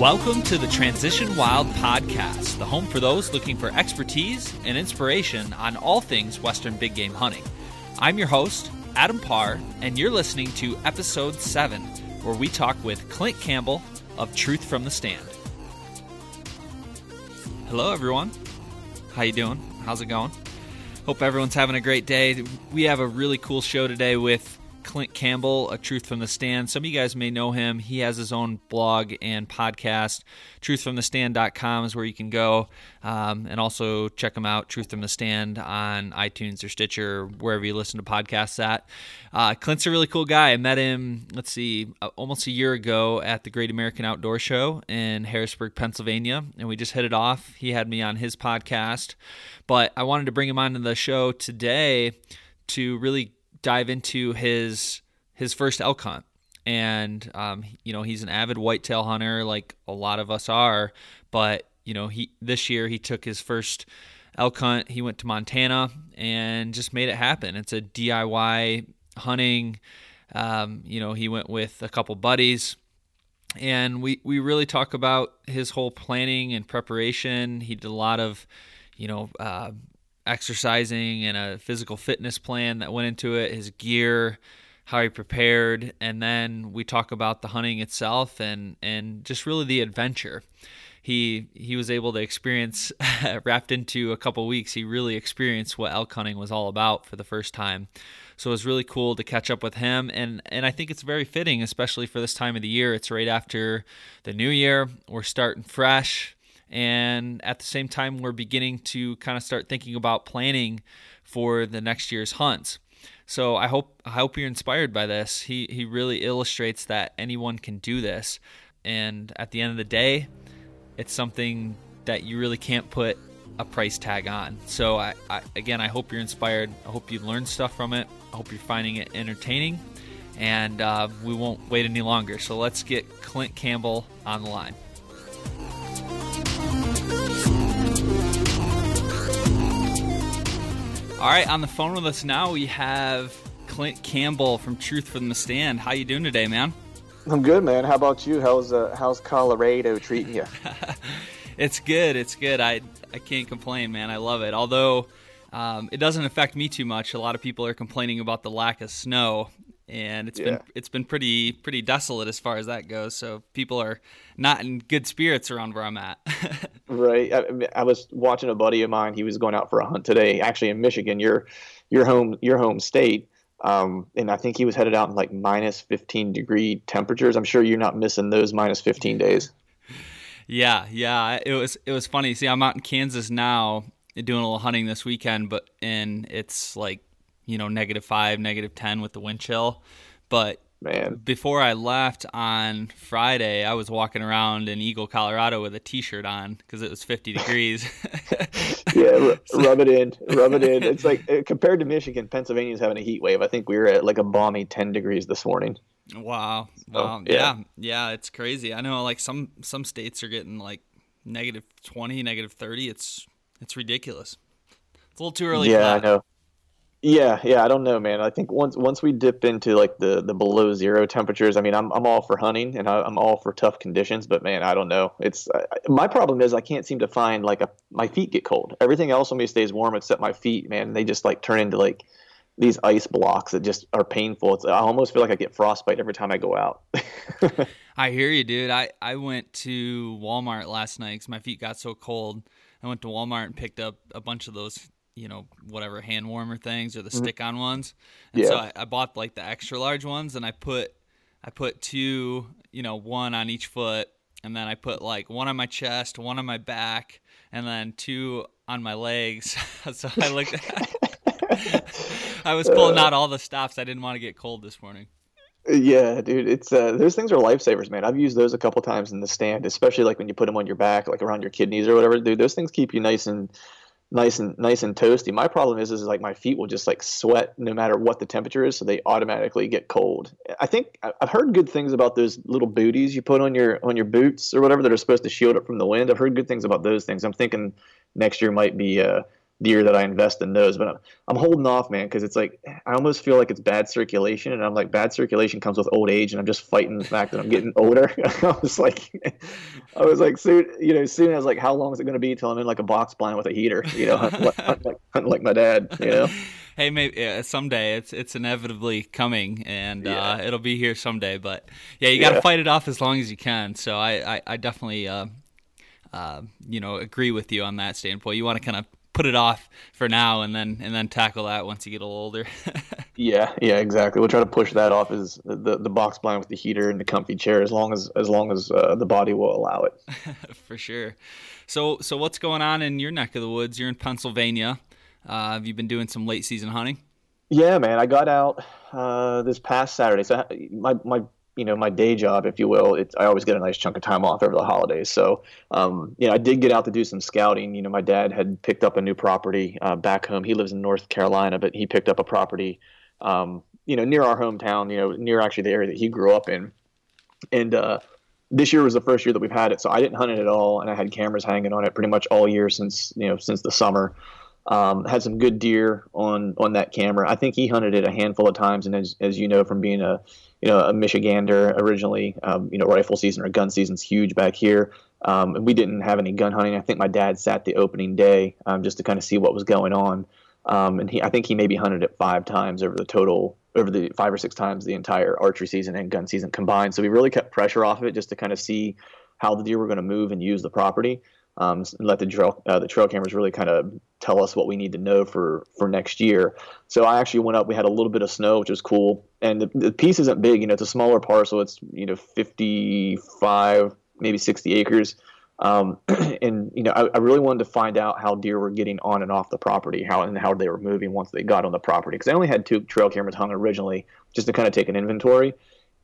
Welcome to the Transition Wild Podcast, the home for those looking for expertise and inspiration on all things Western big game hunting. I'm your host, Adam Parr, and you're listening to episode 7, where we talk with Clint Campbell of Truth from the Stand. Hello everyone. How you doing? How's it going? Hope everyone's having a great day. We have a really cool show today with Clint Campbell, A Truth from the Stand. Some of you guys may know him. He has his own blog and podcast. TruthFromTheStand.com is where you can go. Um, and also check him out, Truth from the Stand, on iTunes or Stitcher, wherever you listen to podcasts at. Uh, Clint's a really cool guy. I met him, let's see, uh, almost a year ago at the Great American Outdoor Show in Harrisburg, Pennsylvania. And we just hit it off. He had me on his podcast. But I wanted to bring him on to the show today to really dive into his his first elk hunt. And um, you know he's an avid whitetail hunter like a lot of us are. But you know he this year he took his first elk hunt. He went to montana and just made it happen. It's a diy hunting. Um, you know he went with a couple buddies. And we we really talk about his whole planning and preparation. He did a lot of you know uh, exercising and a physical fitness plan that went into it, his gear, how he prepared, and then we talk about the hunting itself and and just really the adventure. He he was able to experience wrapped into a couple weeks. He really experienced what elk hunting was all about for the first time. So it was really cool to catch up with him, and and I think it's very fitting, especially for this time of the year. It's right after the new year. We're starting fresh and at the same time we're beginning to kind of start thinking about planning for the next year's hunts. So i hope i hope you're inspired by this. He he really illustrates that anyone can do this. And at the end of the day it's something that you really can't put a price tag on. So I, I again i hope you're inspired. I hope you learned stuff from it. I hope you're finding it entertaining. And uh, we won't wait any longer. So let's get clint campbell on the line All right, on the phone with us now we have Clint Campbell from Truth from the Stand. How you doing today, man? I'm good, man. How about you? How's uh, how's Colorado treating you? it's good. It's good. I I can't complain, man. I love it. Although um, it doesn't affect me too much. A lot of people are complaining about the lack of snow, and it's yeah. been it's been pretty pretty desolate as far as that goes. So people are not in good spirits around where I'm at. right. I, I, was watching a buddy of mine. He was going out for a hunt today, actually in Michigan, your your home your home state. Um, and I think he was headed out in like minus 15 degree temperatures. I'm sure you're not missing those minus 15 days. Yeah, yeah. It was it was funny. See, I'm out in Kansas now doing a little hunting this weekend, but and it's like you know negative five, negative ten with the wind chill. But man, before I left on Friday, I was walking around in Eagle, Colorado, with a T-shirt on because it was 50 degrees. yeah, rub it in, rub it in. It's like uh, compared to Michigan, Pennsylvania's having a heat wave. I think we were at like a balmy 10 degrees this morning. Wow, wow, yeah. yeah, yeah, it's crazy. I know, like some some states are getting like negative 20, negative 30. It's it's ridiculous. It's a little too early. Yeah, I know. Yeah, yeah, I don't know, man. I think once once we dip into like the the below zero temperatures, I mean, I'm I'm all for hunting and I, am all for tough conditions, but man, I don't know. It's I, my problem is I can't seem to find like a my feet get cold. Everything else on me stays warm except my feet, man. They just like turn into like these ice blocks that just are painful. It's I almost feel like I get frostbite every time I go out. I hear you, dude. I I went to Walmart last night because my feet got so cold. I went to Walmart and picked up a bunch of those you know whatever hand warmer things or the mm-hmm. stick on ones and yeah. so I, I, bought like the extra large ones and i put i put two you know one on each foot and then i put like one on my chest one on my back and then two on my legs so i looked i was pulling out all the stops i didn't want to get cold this morning Yeah, dude, it's uh, those things are lifesavers, man. I've used those a couple times in the stand, especially like when you put them on your back, like around your kidneys or whatever. Dude, those things keep you nice and nice and nice and toasty. My problem is is like my feet will just like sweat no matter what the temperature is, so they automatically get cold. I think I've heard good things about those little booties you put on your on your boots or whatever that are supposed to shield it from the wind. I've heard good things about those things. I'm thinking next year might be uh, year that I invest in those. But I'm, I'm holding off, man, because it's like I almost feel like it's bad circulation, and I'm like bad circulation comes with old age, and I'm just fighting the fact that I'm getting older. I was like, I was like, soon, you know, soon as like, how long is it going to be till I'm in like a box blind with a heater, you know, like, like my dad, you know. hey, maybe uh, someday it's it's inevitably coming, and uh, yeah. uh, it'll be here someday. But yeah, you got to yeah. fight it off as long as you can. So I I, I definitely uh, uh, you know agree with you on that standpoint. You want to kind of put it off for now and then and then tackle that once you get a little older. yeah, yeah, exactly. We'll try to push that off as the the box blind with the heater and the comfy chair as long as as long as uh, the body will allow it. for sure. So so what's going on in your neck of the woods? You're in Pennsylvania. Uh, have you been doing some late season hunting? Yeah, man. I got out uh, this past Saturday. So my my you know my day job, if you will, it's I always get a nice chunk of time off over the holidays. So um, you know I did get out to do some scouting. You know my dad had picked up a new property uh, back home. He lives in North Carolina, but he picked up a property um, you know near our hometown. You know near actually the area that he grew up in, and uh, this year was the first year that we've had it. So I didn't hunt it at all, and I had cameras hanging on it pretty much all year since you know since the summer. Um, had some good deer on on that camera. I think he hunted it a handful of times, and as as you know from being a you know, a Michigander originally. Um, you know, rifle season or gun season's huge back here. Um, and we didn't have any gun hunting. I think my dad sat the opening day um, just to kind of see what was going on. Um, and he, I think he maybe hunted it five times over the total, over the five or six times the entire archery season and gun season combined. So we really kept pressure off of it just to kind of see how the deer were going to move and use the property um, let the trail uh, the trail cameras really kind of tell us what we need to know for for next year. So I actually went up. We had a little bit of snow, which was cool, and the, the piece isn't big. You know, it's a smaller parcel. It's you know 55, maybe 60 acres. Um, and you know, I, I, really wanted to find out how deer were getting on and off the property, how and how they were moving once they got on the property. Because I only had two trail cameras hung originally, just to kind of take an inventory.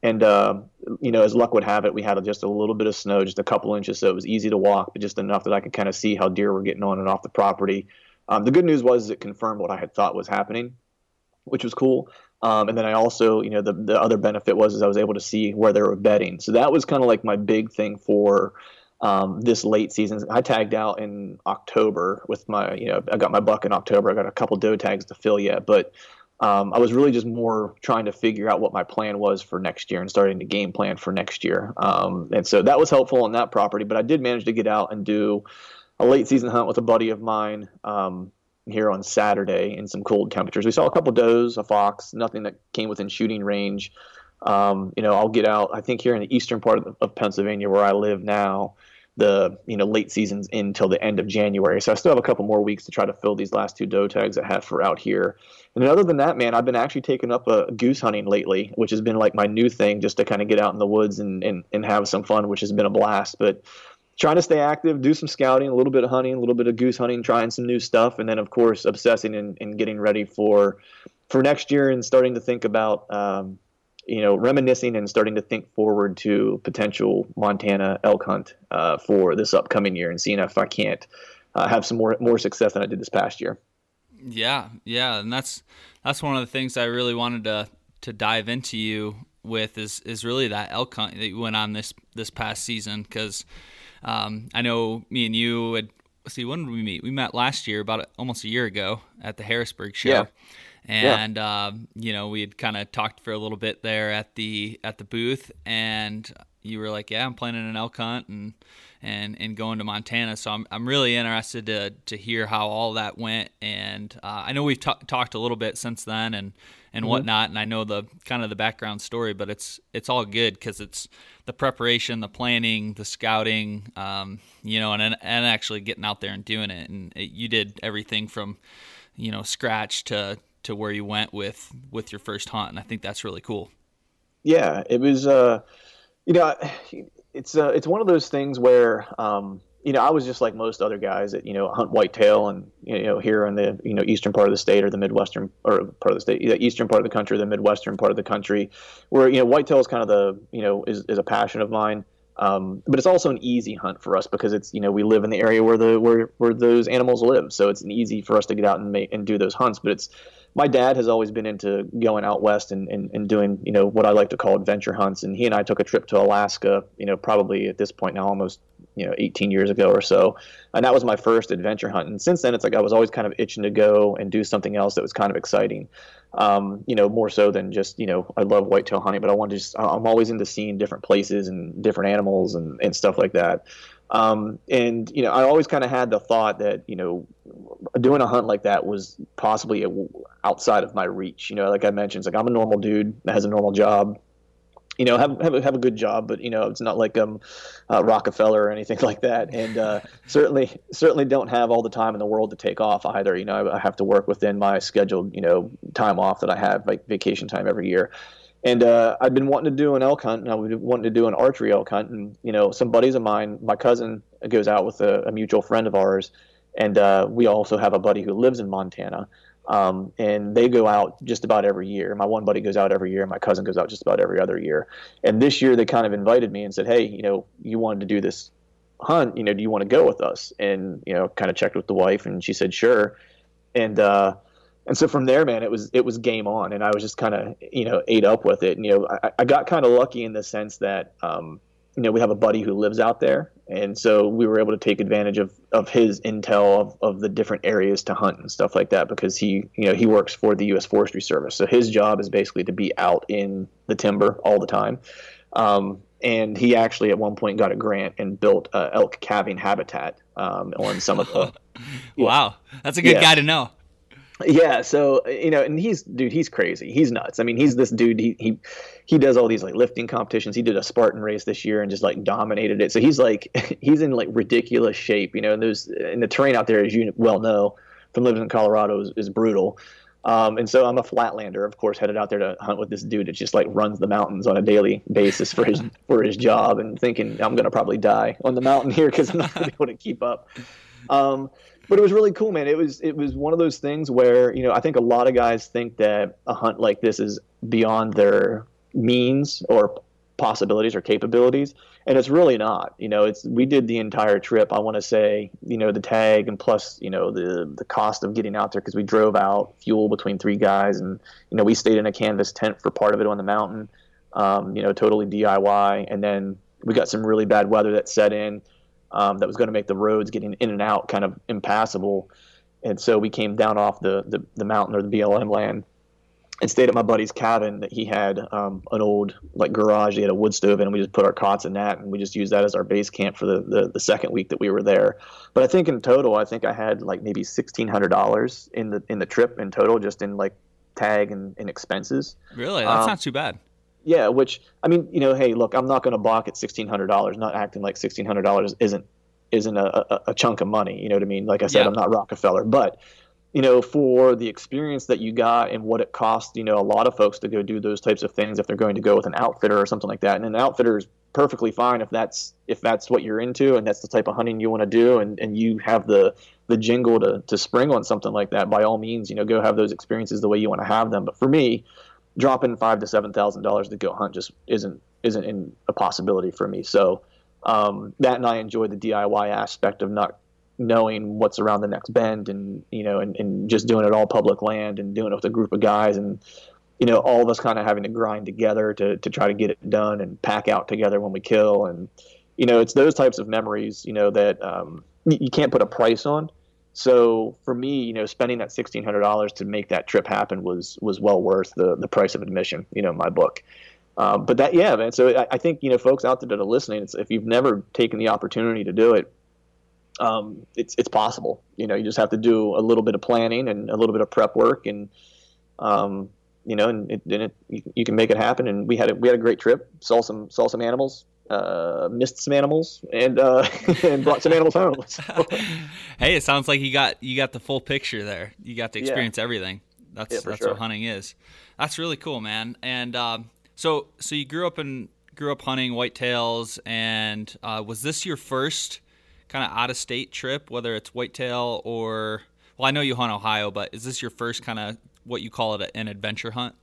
And uh, you know, as luck would have it, we had just a little bit of snow, just a couple inches, so it was easy to walk, but just enough that I could kind of see how deer were getting on and off the property. Um, the good news was it confirmed what I had thought was happening, which was cool. Um, and then I also, you know, the the other benefit was is I was able to see where they were bedding. So that was kind of like my big thing for um, this late season. I tagged out in October with my, you know, I got my buck in October. I got a couple doe tags to fill yet, but um, I was really just more trying to figure out what my plan was for next year and starting to game plan for next year. Um, and so that was helpful on that property. But I did manage to get out and do a late season hunt with a buddy of mine um, here on Saturday in some cold temperatures. We saw a couple does, a fox, nothing that came within shooting range. Um, you know, I'll get out. I think here in the eastern part of, of Pennsylvania, where I live now, the you know late seasons until the end of January. So I still have a couple more weeks to try to fill these last two doe tags I have for out here. And other than that, man, I've been actually taking up a goose hunting lately, which has been like my new thing, just to kind of get out in the woods and, and and have some fun, which has been a blast. But trying to stay active, do some scouting, a little bit of hunting, a little bit of goose hunting, trying some new stuff, and then of course obsessing and, and getting ready for for next year and starting to think about um, you know, reminiscing and starting to think forward to potential Montana elk hunt uh, for this upcoming year and seeing if I can't uh, have some more more success than I did this past year. Yeah, yeah, and that's that's one of the things I really wanted to to dive into you with is is really that elk hunt that you went on this this past season because um, I know me and you had see when did we meet? We met last year about almost a year ago at the Harrisburg show. Yeah and yeah. um, you know we had kind of talked for a little bit there at the at the booth, and you were like, "Yeah, I'm planning an elk hunt and and and going to Montana." So I'm I'm really interested to to hear how all that went, and uh, I know we've t- talked a little bit since then and and mm-hmm. whatnot, and I know the kind of the background story, but it's it's all good because it's the preparation, the planning, the scouting, um, you know, and and actually getting out there and doing it, and it, you did everything from you know scratch to to where you went with with your first hunt, and I think that's really cool. Yeah, it was. Uh, you know, it's uh, it's one of those things where um, you know, I was just like most other guys that you know hunt whitetail and you know here in the you know eastern part of the state or the midwestern or part of the state, the eastern part of the country, the midwestern part of the country, where you know whitetail is kind of the you know is, is a passion of mine. Um, but it's also an easy hunt for us because it's you know we live in the area where the where where those animals live, so it's an easy for us to get out and make and do those hunts. But it's my dad has always been into going out west and, and, and doing, you know, what I like to call adventure hunts. And he and I took a trip to Alaska, you know, probably at this point now almost, you know, 18 years ago or so. And that was my first adventure hunt. And since then, it's like I was always kind of itching to go and do something else that was kind of exciting. Um, you know, more so than just, you know, I love whitetail hunting, but I want to just, I'm always into seeing different places and different animals and, and stuff like that. Um, and you know, I always kind of had the thought that you know, doing a hunt like that was possibly a, outside of my reach. You know, like I mentioned, it's like I'm a normal dude that has a normal job. You know, have have a, have a good job, but you know, it's not like I'm uh, Rockefeller or anything like that. And uh, certainly, certainly don't have all the time in the world to take off either. You know, I have to work within my scheduled, you know, time off that I have, like vacation time every year. And uh, I'd been wanting to do an elk hunt, and I was wanting to do an archery elk hunt. And you know, some buddies of mine, my cousin goes out with a, a mutual friend of ours, and uh, we also have a buddy who lives in Montana. Um, and they go out just about every year. My one buddy goes out every year. My cousin goes out just about every other year. And this year they kind of invited me and said, "Hey, you know, you wanted to do this hunt. You know, do you want to go with us?" And you know, kind of checked with the wife, and she said, "Sure." And uh, and so from there, man, it was it was game on, and I was just kind of you know ate up with it. And, you know, I, I got kind of lucky in the sense that um, you know we have a buddy who lives out there, and so we were able to take advantage of of his intel of, of the different areas to hunt and stuff like that because he you know he works for the U.S. Forestry Service, so his job is basically to be out in the timber all the time. Um, and he actually at one point got a grant and built a elk calving habitat um, on some of the. wow, that's a good yeah. guy to know yeah so you know and he's dude he's crazy. He's nuts. I mean he's this dude he he he does all these like lifting competitions. He did a spartan race this year and just like dominated it. So he's like he's in like ridiculous shape you know and there's and the terrain out there as you well know from living in colorado is, is brutal. Um, and so I'm a flatlander, of course, headed out there to hunt with this dude that just like runs the mountains on a daily basis for his for his job, and thinking I'm gonna probably die on the mountain here because I'm not gonna be able to keep up. Um, but it was really cool, man. It was it was one of those things where you know I think a lot of guys think that a hunt like this is beyond their means or possibilities or capabilities, and it's really not. You know, it's we did the entire trip. I want to say, you know, the tag and plus you know the the cost of getting out there because we drove out fuel between three guys, and you know we stayed in a canvas tent for part of it on the mountain. Um, you know, totally DIY, and then we got some really bad weather that set in um, that was going to make the roads getting in and out kind of impassable. And so we came down off the, the, the mountain or the BLM land and stayed at my buddy's cabin that he had um, an old like garage. He had a wood stove in, and we just put our cots in that, and we just used that as our base camp for the, the, the second week that we were there. But I think in total, I think I had like maybe sixteen hundred dollars in the in the trip in total, just in like tag and, and expenses. Really, that's um, not too bad yeah, which I mean, you know, hey, look, I'm not going to balk at sixteen hundred dollars. Not acting like sixteen hundred dollars isn't isn't a, a, a, chunk of money. You know what I mean? Like I said, yeah. I'm not Rockefeller, but you know, for the experience that you got and what it costs, you know, a lot of folks to go do those types of things if they're going to go with an outfitter or something like that. And an outfitter is perfectly fine if that's if that's what you're into and that's the type of hunting you want to do and, and you have the the jingle to, to spring on something like that, by all means, you know, go have those experiences the way you want to have them. But for me, dropping five to seven thousand dollars to go hunt just isn't isn't in a possibility for me. So um, that and I enjoy the DIY aspect of not knowing what's around the next bend and you know and, and just doing it all public land and doing it with a group of guys and you know all of us kind of having to grind together to, to try to get it done and pack out together when we kill and you know it's those types of memories you know that um, you can't put a price on so for me, you know, spending that sixteen hundred dollars to make that trip happen was was well worth the the price of admission. You know, my book. Um, but that, yeah, man. So I, I, think you know, folks out there that are listening, if you've never taken the opportunity to do it, um, it's it's possible. You know, you just have to do a little bit of planning and a little bit of prep work, and um, you know, and, it, and it, you, you, can make it happen. And we had a, we had a great trip. Saw some saw some animals uh, missed some animals and uh, and brought some animals home. So. hey, it sounds like you got you got the full picture there. You got to experience yeah. everything. That's yeah, that's sure. what hunting is. That's really cool, man. And um, so so you grew up in grew up hunting whitetails, and uh, was this your first kind of out of state trip, whether it's whitetail or well, I know you hunt Ohio, but is this your first kind of what you call it an adventure hunt?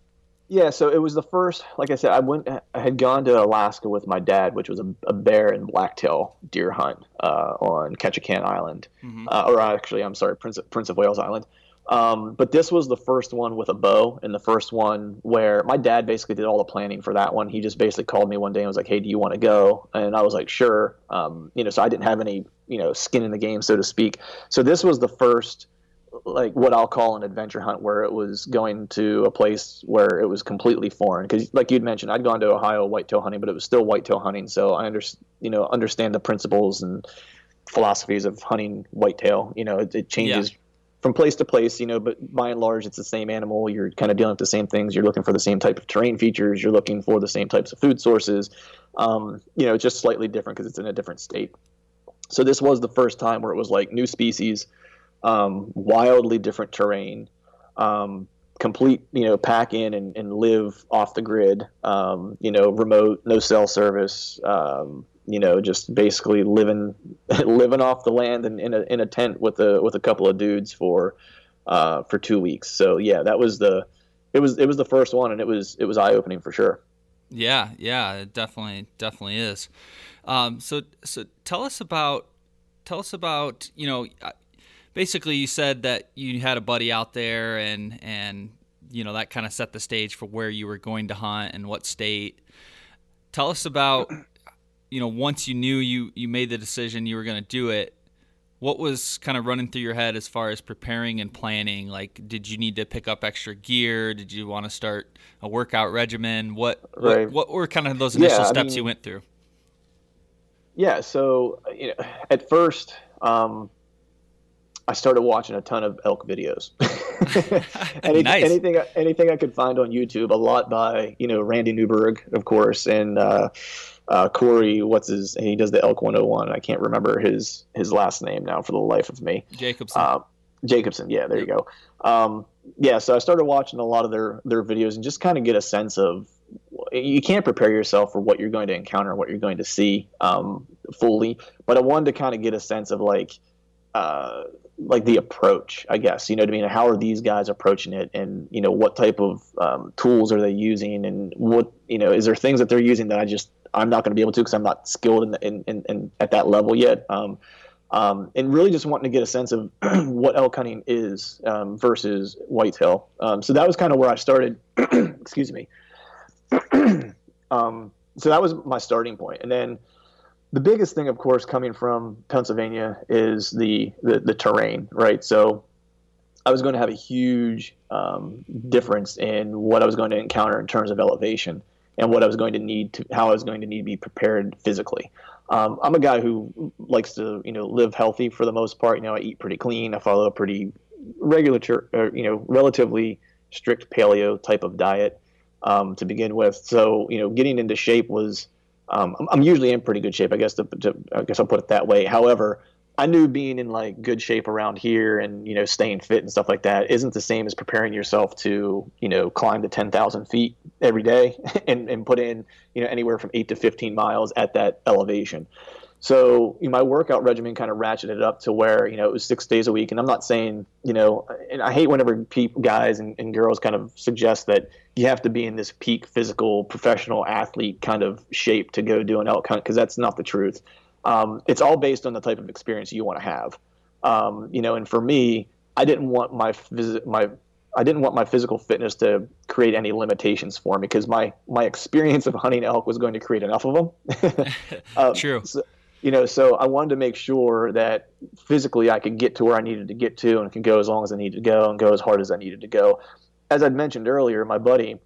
Yeah, so it was the first. Like I said, I went. I had gone to Alaska with my dad, which was a, a bear and blacktail deer hunt uh, on Ketchikan Island, mm-hmm. uh, or actually, I'm sorry, Prince Prince of Wales Island. Um, but this was the first one with a bow, and the first one where my dad basically did all the planning for that one. He just basically called me one day and was like, "Hey, do you want to go?" And I was like, "Sure." Um, you know, so I didn't have any, you know, skin in the game, so to speak. So this was the first, like what I'll call an adventure hunt, where it was going to a place where it was completely foreign. Because, like you'd mentioned, I'd gone to Ohio whitetail hunting, but it was still whitetail hunting, so I under, you know, understand the principles and philosophies of hunting whitetail. You know, it, it changes. Yeah from place to place, you know, but by and large, it's the same animal. You're kind of dealing with the same things. You're looking for the same type of terrain features. You're looking for the same types of food sources. Um, you know, it's just slightly different because it's in a different state. So this was the first time where it was like new species, um, wildly different terrain, um, complete, you know, pack in and, and live off the grid, um, you know, remote, no cell service, um, you know, just basically living living off the land and in a in a tent with a with a couple of dudes for uh, for two weeks. So yeah, that was the it was it was the first one, and it was it was eye opening for sure. Yeah, yeah, it definitely definitely is. Um, so so tell us about tell us about you know basically you said that you had a buddy out there and and you know that kind of set the stage for where you were going to hunt and what state. Tell us about you know, once you knew you you made the decision you were going to do it, what was kind of running through your head as far as preparing and planning? Like, did you need to pick up extra gear? Did you want to start a workout regimen? What right. what, what, were kind of those initial yeah, steps mean, you went through? Yeah, so you know, at first, um, I started watching a ton of elk videos. Any, nice. Anything, anything I could find on YouTube. A lot by you know Randy Newberg, of course, and uh, uh, Corey, what's his? He does the Elk 101. I can't remember his his last name now for the life of me. Jacobson. Uh, Jacobson. Yeah, there yep. you go. Um, yeah, so I started watching a lot of their their videos and just kind of get a sense of you can't prepare yourself for what you're going to encounter, what you're going to see um, fully. But I wanted to kind of get a sense of like. Uh, like the approach, I guess. You know what I mean? How are these guys approaching it, and you know what type of um, tools are they using, and what you know is there things that they're using that I just I'm not going to be able to because I'm not skilled in, the, in, in, in, at that level yet. Um, um, and really just wanting to get a sense of what elk hunting is um, versus whitetail. Um, so that was kind of where I started. excuse me. Um, so that was my starting point, and then the biggest thing, of course, coming from Pennsylvania is the the, the terrain, right? So I was going to have a huge um, difference in what I was going to encounter in terms of elevation and what I was going to need to how I was going to need to be prepared physically. Um, I'm a guy who likes to you know live healthy for the most part. You know, I eat pretty clean. I follow a pretty regular, or, you know, relatively strict paleo type of diet um, to begin with. So you know, getting into shape was. Um, I'm, usually in pretty good shape, I guess. To, to, I guess I'll put it that way. However, I knew being in like good shape around here and you know staying fit and stuff like that isn't the same as preparing yourself to you know climb to ten thousand feet every day and, and put in you know anywhere from eight to fifteen miles at that elevation. So you know, my workout regimen kind of ratcheted up to where you know it was six days a week, and I'm not saying you know, and I hate whenever people, guys and, and girls kind of suggest that you have to be in this peak physical professional athlete kind of shape to go do an elk hunt because that's not the truth um, it's all based on the type of experience you want to have. Um, you know, and for me, I didn't want my visit my I didn't want my physical fitness to create any limitations for me because my my experience of hunting elk was going to create enough of them. um, True. So, you know, so I wanted to make sure that physically I could get to where I needed to get to and can go as long as I needed to go and go as hard as I needed to go. As I'd mentioned earlier, my buddy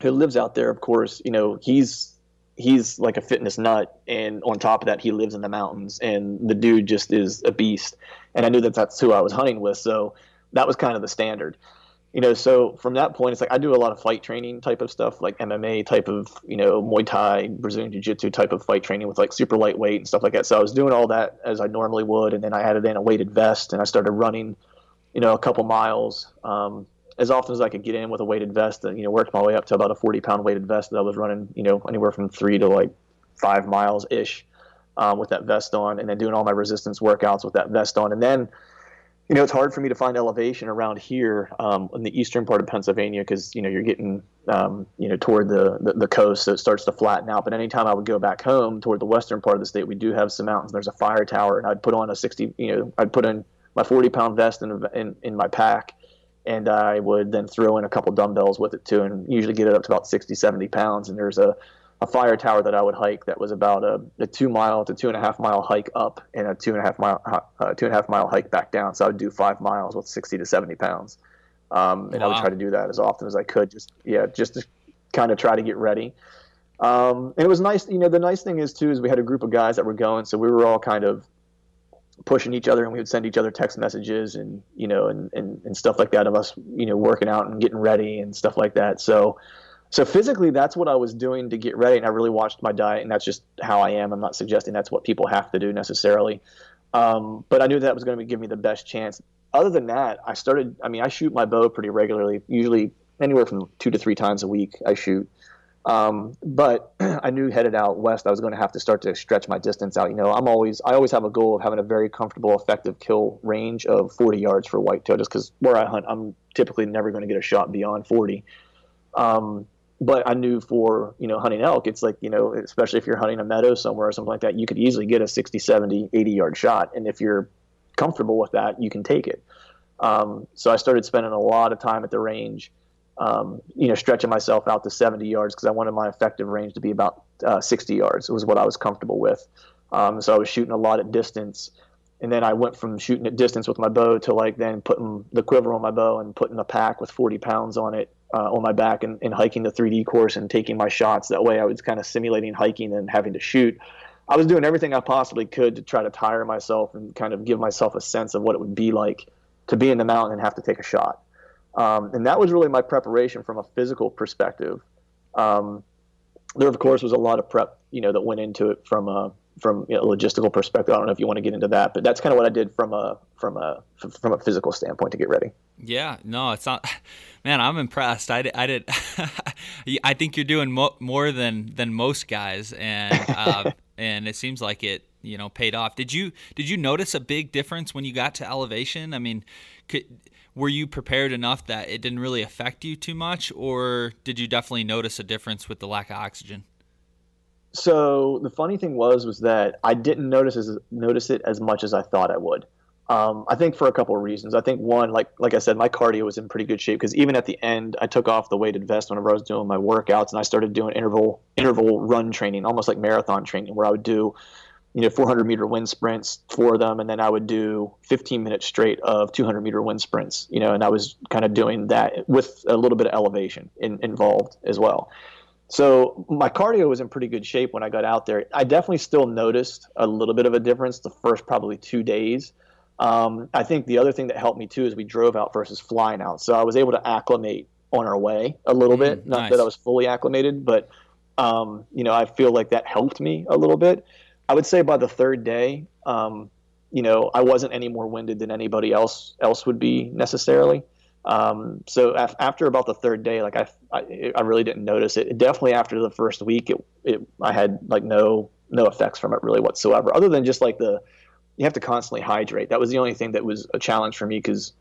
who lives out there, of course, you know, he's he's like a fitness nut and on top of that he lives in the mountains and the dude just is a beast and i knew that that's who i was hunting with so that was kind of the standard you know so from that point it's like i do a lot of fight training type of stuff like mma type of you know muay thai brazilian jiu-jitsu type of fight training with like super lightweight and stuff like that so i was doing all that as i normally would and then i added in a weighted vest and i started running you know a couple miles um, as often as I could get in with a weighted vest, and you know, worked my way up to about a 40 pound weighted vest that I was running, you know, anywhere from three to like five miles ish. um, with that vest on, and then doing all my resistance workouts with that vest on, and then you know, it's hard for me to find elevation around here um, in the eastern part of Pennsylvania because you know you're getting um, you know toward the, the, the coast, so it starts to flatten out. But anytime I would go back home toward the western part of the state, we do have some mountains. There's a fire tower, and I'd put on a 60, you know, I'd put in my 40 pound vest in, in in my pack, and I would then throw in a couple dumbbells with it too, and usually get it up to about 60, 70 pounds. And there's a a fire tower that I would hike that was about a, a, two mile to two and a half mile hike up and a two and a half mile uh, two and a half mile hike back down. So I would do five miles with 60 to 70 pounds, um, and wow. I would try to do that as often as I could. Just yeah, just to kind of try to get ready. Um, and it was nice. You know, the nice thing is too is we had a group of guys that were going, so we were all kind of pushing each other and we would send each other text messages and you know and, and, and stuff like that of us you know working out and getting ready and stuff like that so so physically that's what i was doing to get ready and i really watched my diet and that's just how i am i'm not suggesting that's what people have to do necessarily um, but i knew that was going to give me the best chance other than that i started i mean i shoot my bow pretty regularly usually anywhere from two to three times a week i shoot um, but I knew headed out west, I was going to have to start to stretch my distance out. You know, I'm always, I always have a goal of having a very comfortable, effective kill range of 40 yards for whitetail, just because where I hunt, I'm typically never going to get a shot beyond 40. Um, but I knew for you know hunting elk, it's like you know, especially if you're hunting a meadow somewhere or something like that, you could easily get a 60, 70, 80 yard shot, and if you're comfortable with that, you can take it. Um, so I started spending a lot of time at the range, um, you know, stretching myself out to 70 yards because I wanted my effective range to be about uh, 60 yards. It was what I was comfortable with. Um, so I was shooting a lot at distance, and then I went from shooting at distance with my bow to like then putting the quiver on my bow and putting the pack with 40 pounds on it uh, on my back and, and, hiking the 3D course and taking my shots. That way, I was kind of simulating hiking and having to shoot. I was doing everything I possibly could to try to tire myself and kind of give myself a sense of what it would be like to be in the mountain and have to take a shot. Um, and that was really my preparation from a physical perspective. Um, there, of course, was a lot of prep, you know, that went into it from a from you know, logistical perspective. I don't know if you want to get into that, but that's kind of what I did from a from a from a physical standpoint to get ready. Yeah, no, it's not. Man, I'm impressed. I did. I, did, I think you're doing mo- more than than most guys, and uh, and it seems like it you know paid off. Did you did you notice a big difference when you got to elevation? I mean, could, were you prepared enough that it didn't really affect you too much, or did you definitely notice a difference with the lack of oxygen? So the funny thing was was that I didn't notice as, notice it as much as I thought I would. Um, I think for a couple of reasons. I think one, like like I said, my cardio was in pretty good shape because even at the end, I took off the weighted vest whenever I was doing my workouts, and I started doing interval interval run training, almost like marathon training, where I would do, you know, 400 meter wind sprints for them, and then I would do 15 minutes straight of 200 meter wind sprints, you know, and I was kind of doing that with a little bit of elevation in, involved as well. So my cardio was in pretty good shape when I got out there. I definitely still noticed a little bit of a difference the first probably two days. Um, I think the other thing that helped me too is we drove out versus flying out. So I was able to acclimate on our way a little mm, bit. Not nice. that I was fully acclimated, but um, you know I feel like that helped me a little bit. I would say by the third day, um, you know, I wasn't any more winded than anybody else else would be necessarily. Um, so af- after about the third day, like I, I, I, really didn't notice it. Definitely after the first week, it, it, I had like no, no effects from it really whatsoever, other than just like the, you have to constantly hydrate. That was the only thing that was a challenge for me because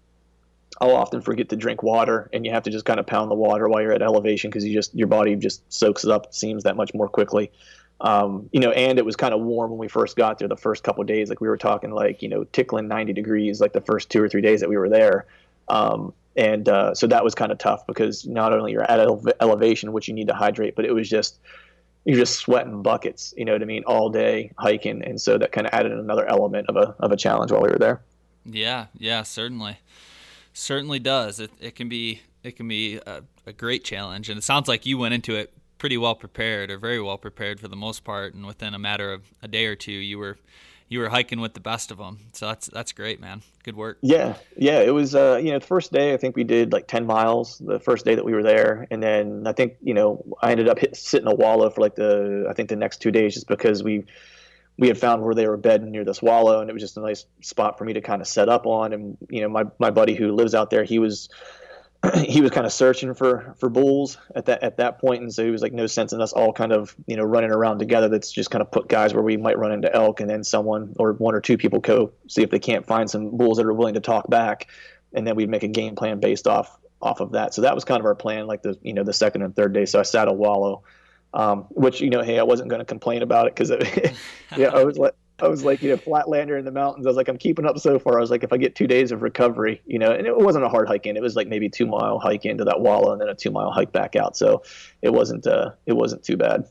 I'll often forget to drink water, and you have to just kind of pound the water while you're at elevation because you just your body just soaks it up, seems that much more quickly. Um, you know, and it was kind of warm when we first got there. The first couple days, like we were talking, like you know, tickling 90 degrees, like the first two or three days that we were there. Um, and uh, so that was kind of tough because not only you're at ele- elevation, which you need to hydrate, but it was just you're just sweating buckets, you know what I mean, all day hiking, and so that kind of added another element of a of a challenge while we were there. Yeah, yeah, certainly, certainly does. It it can be it can be a, a great challenge, and it sounds like you went into it pretty well prepared, or very well prepared for the most part, and within a matter of a day or two, you were you were hiking with the best of them. So that's that's great, man. Good work. Yeah, yeah. It was uh, you know the first day I think we did like ten miles the first day that we were there, and then I think you know I ended up hit, sitting a wallow for like the I think the next two days just because we we had found where they were bedding near this wallow, and it was just a nice spot for me to kind of set up on. And you know my my buddy who lives out there, he was he was kind of searching for for bulls at that at that point, and so he was like, no sense in us all kind of you know running around together. That's just kind of put guys where we might run into elk, and then someone or one or two people go see if they can't find some bulls that are willing to talk back, and then we'd make a game plan based off off of that. So that was kind of our plan, like the you know the second and third day. So I saddled Wallow, um, which you know, hey, I wasn't going to complain about it because yeah, I was like I was like, you know, flatlander in the mountains. I was like, I'm keeping up so far. I was like, if I get two days of recovery, you know, and it wasn't a hard hike in. It was like maybe two mile hike into that wallow and then a two mile hike back out. So it wasn't uh, it wasn't too bad.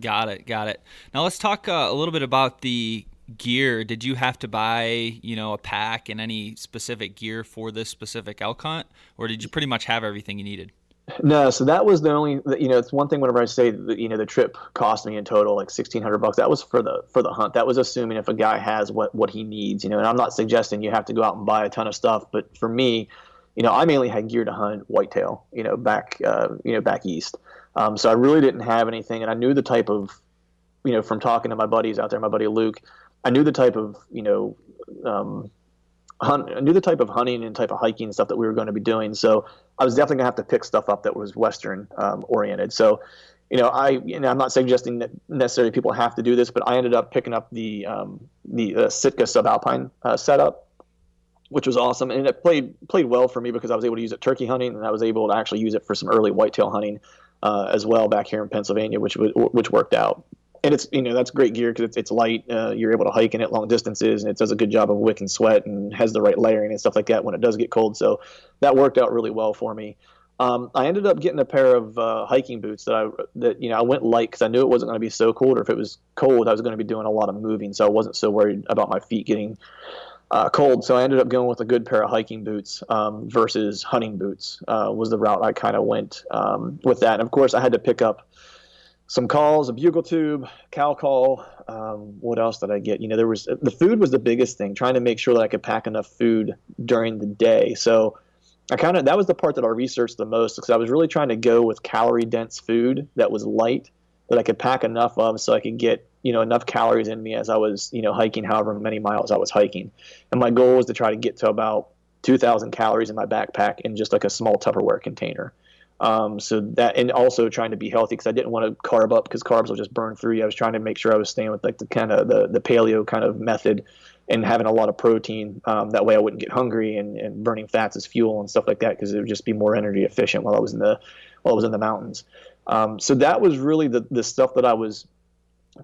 Got it, got it. Now let's talk uh, a little bit about the gear. Did you have to buy, you know, a pack and any specific gear for this specific elk hunt, or did you pretty much have everything you needed? No, so that was the only you know it's one thing whenever I say that you know the trip cost me in total like sixteen hundred bucks. That was for the for the hunt. That was assuming if a guy has what what he needs, you know. And I'm not suggesting you have to go out and buy a ton of stuff, but for me, you know, I mainly had gear to hunt whitetail, you know, back uh, you know back east. Um, so I really didn't have anything, and I knew the type of you know from talking to my buddies out there, my buddy Luke, I knew the type of you know. Um, hunt, I knew the type of hunting and type of hiking and stuff that we were going to be doing. So I was definitely gonna have to pick stuff up that was Western um, oriented. So, you know, I know I'm not suggesting that necessarily people have to do this, but I ended up picking up the um, the uh, Sitka subalpine uh, setup, which was awesome, and it played played well for me because I was able to use it turkey hunting, and I was able to actually use it for some early whitetail hunting uh, as well back here in Pennsylvania, which which worked out and it's you know that's great gear because it's, it's light. Uh, you're able to hike in it long distances, and it does a good job of wicking sweat and has the right layering and stuff like that when it does get cold. So that worked out really well for me. Um, I ended up getting a pair of uh, hiking boots that I that you know I went light because I knew it wasn't going to be so cold, or if it was cold, I was going to be doing a lot of moving, so I wasn't so worried about my feet getting uh, cold. So I ended up going with a good pair of hiking boots um, versus hunting boots uh, was the route I kind of went um, with that. And of course, I had to pick up some calls, a bugle tube, cow call. Um, what else did I get? You know, there was the food was the biggest thing. Trying to make sure that I could pack enough food during the day. So I kind of that was the part that I researched the most because I was really trying to go with calorie dense food that was light that I could pack enough of so I could get you know enough calories in me as I was you know hiking however many miles I was hiking. And my goal was to try to get to about 2,000 calories in my backpack in just like a small Tupperware container. Um, so that and also trying to be healthy because I didn't want to carb up because carbs will just burn through you. I was trying to make sure I was staying with like the kind of the, the paleo kind of method and having a lot of protein. Um, that way I wouldn't get hungry and, and burning fats as fuel and stuff like that because it would just be more energy efficient while I was in the while I was in the mountains. Um, so that was really the the stuff that I was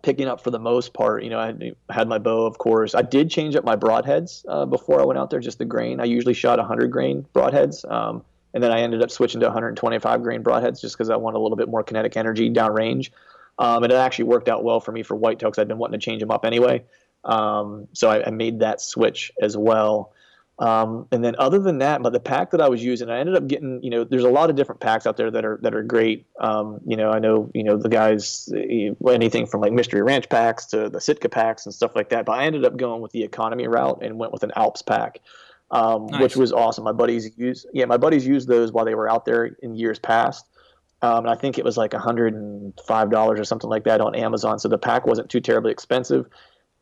picking up for the most part. You know, I had my bow, of course. I did change up my broadheads uh, before I went out there, just the grain. I usually shot 100 grain broadheads. Um, and then I ended up switching to 125 grain broadheads just because I want a little bit more kinetic energy downrange. Um, and it actually worked out well for me for whitetail because I'd been wanting to change them up anyway. Um, so I, I, made that switch as well. Um, and then other than that, but the pack that I was using, I ended up getting, you know, there's a lot of different packs out there that are that are great. Um, you know, I know, you know, the guys, anything from like Mystery Ranch packs to the Sitka packs and stuff like that. But I ended up going with the economy route and went with an Alps pack um, nice. which was awesome. My buddies used yeah, my buddies used those while they were out there in years past. Um, and I think it was like hundred and five dollars or something like that on Amazon. So the pack wasn't too terribly expensive.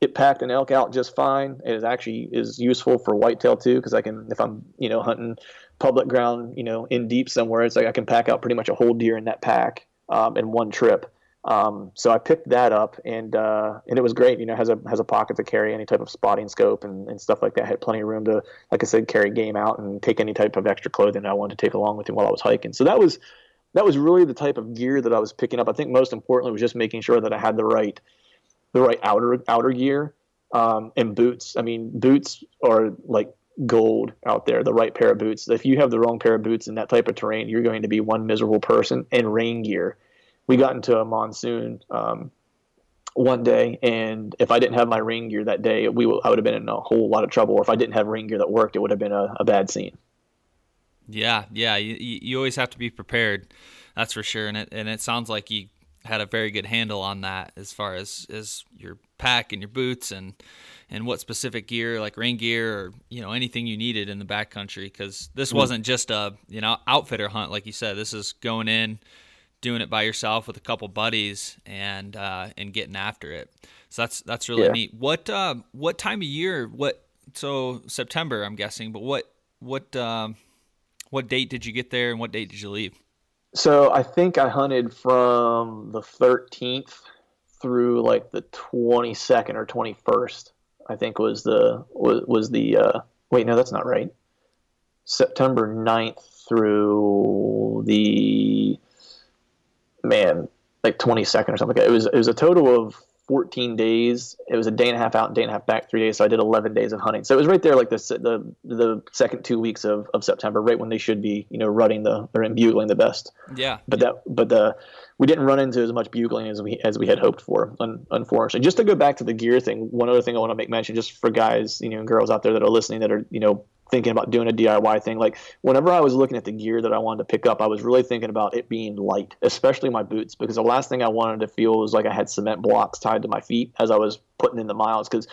It packed an elk out just fine. It is actually is useful for whitetail too because I can if I'm you know hunting public ground you know in deep somewhere, it's like I can pack out pretty much a whole deer in that pack um, in one trip. Um, so I picked that up and uh, and it was great. You know, has a has a pocket to carry any type of spotting scope and, and stuff like that. had plenty of room to, like I said, carry game out and take any type of extra clothing I wanted to take along with me while I was hiking. So that was that was really the type of gear that I was picking up. I think most importantly was just making sure that I had the right the right outer outer gear um, and boots. I mean, boots are like gold out there. The right pair of boots. If you have the wrong pair of boots in that type of terrain, you're going to be one miserable person. And rain gear we got into a monsoon um, one day, and if I didn't have my rain gear that day, we I would have been in a whole lot of trouble. Or if I didn't have rain gear that worked, it would have been a, a bad scene. Yeah, yeah, you, you always have to be prepared. That's for sure, and it and it sounds like you had a very good handle on that as far as as your pack and your boots and and what specific gear like rain gear or you know anything you needed in the backcountry because this mm-hmm. wasn't just a you know outfitter hunt like you said this is going in doing it by yourself with a couple buddies and uh, and getting after it. So that's that's really yeah. neat. What uh, what time of year? What so September? I'm guessing, but what what um, What date did you get there, and what date did you leave? So I think I hunted from the 13th through like the 22nd or 21st. I think was the was, was the uh, wait no that's not right. September 9th through the man like 22nd or something. Like It was it was a total of 14 days. It was a day and a half out, day and a half back, three days. So I did 11 days of hunting. So it was right there, like the the the second two weeks of, of September, right when they should be, you know, running the or bugling the best. Yeah. But that but the we didn't run into as much bugling as we as we had hoped for. Un, unfortunately, just to go back to the gear thing, one other thing I want to make mention, just for guys, you know, and girls out there that are listening that are, you know, thinking about doing a DIY thing. Like whenever I was looking at the gear that I wanted to pick up, I was really thinking about it being light, especially my boots, because the last thing I wanted to feel was like I had cement blocks tied to my feet as I was putting in the miles. Because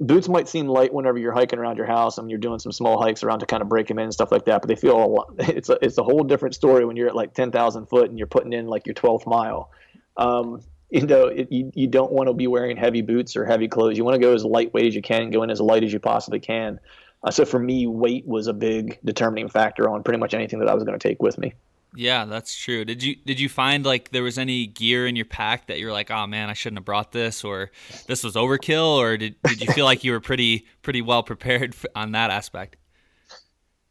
boots might seem light whenever you're hiking around your house and you're doing some small hikes around to kind of break them in and stuff like that. But they feel a lot. It's a, it's a whole different story when you're at like 10,000 foot and you're putting in like your 12th mile. Um, you know, it, you, you don't want to be wearing heavy boots or heavy clothes. You want to go as lightweight as you can, go in as light as you possibly can. Uh, so for me, weight was a big determining factor on pretty much anything that I was going to take with me. Yeah, that's true. Did you did you find like there was any gear in your pack that you're like, oh man, I shouldn't have brought this, or this was overkill, or did did you feel like you were pretty pretty well prepared on that aspect?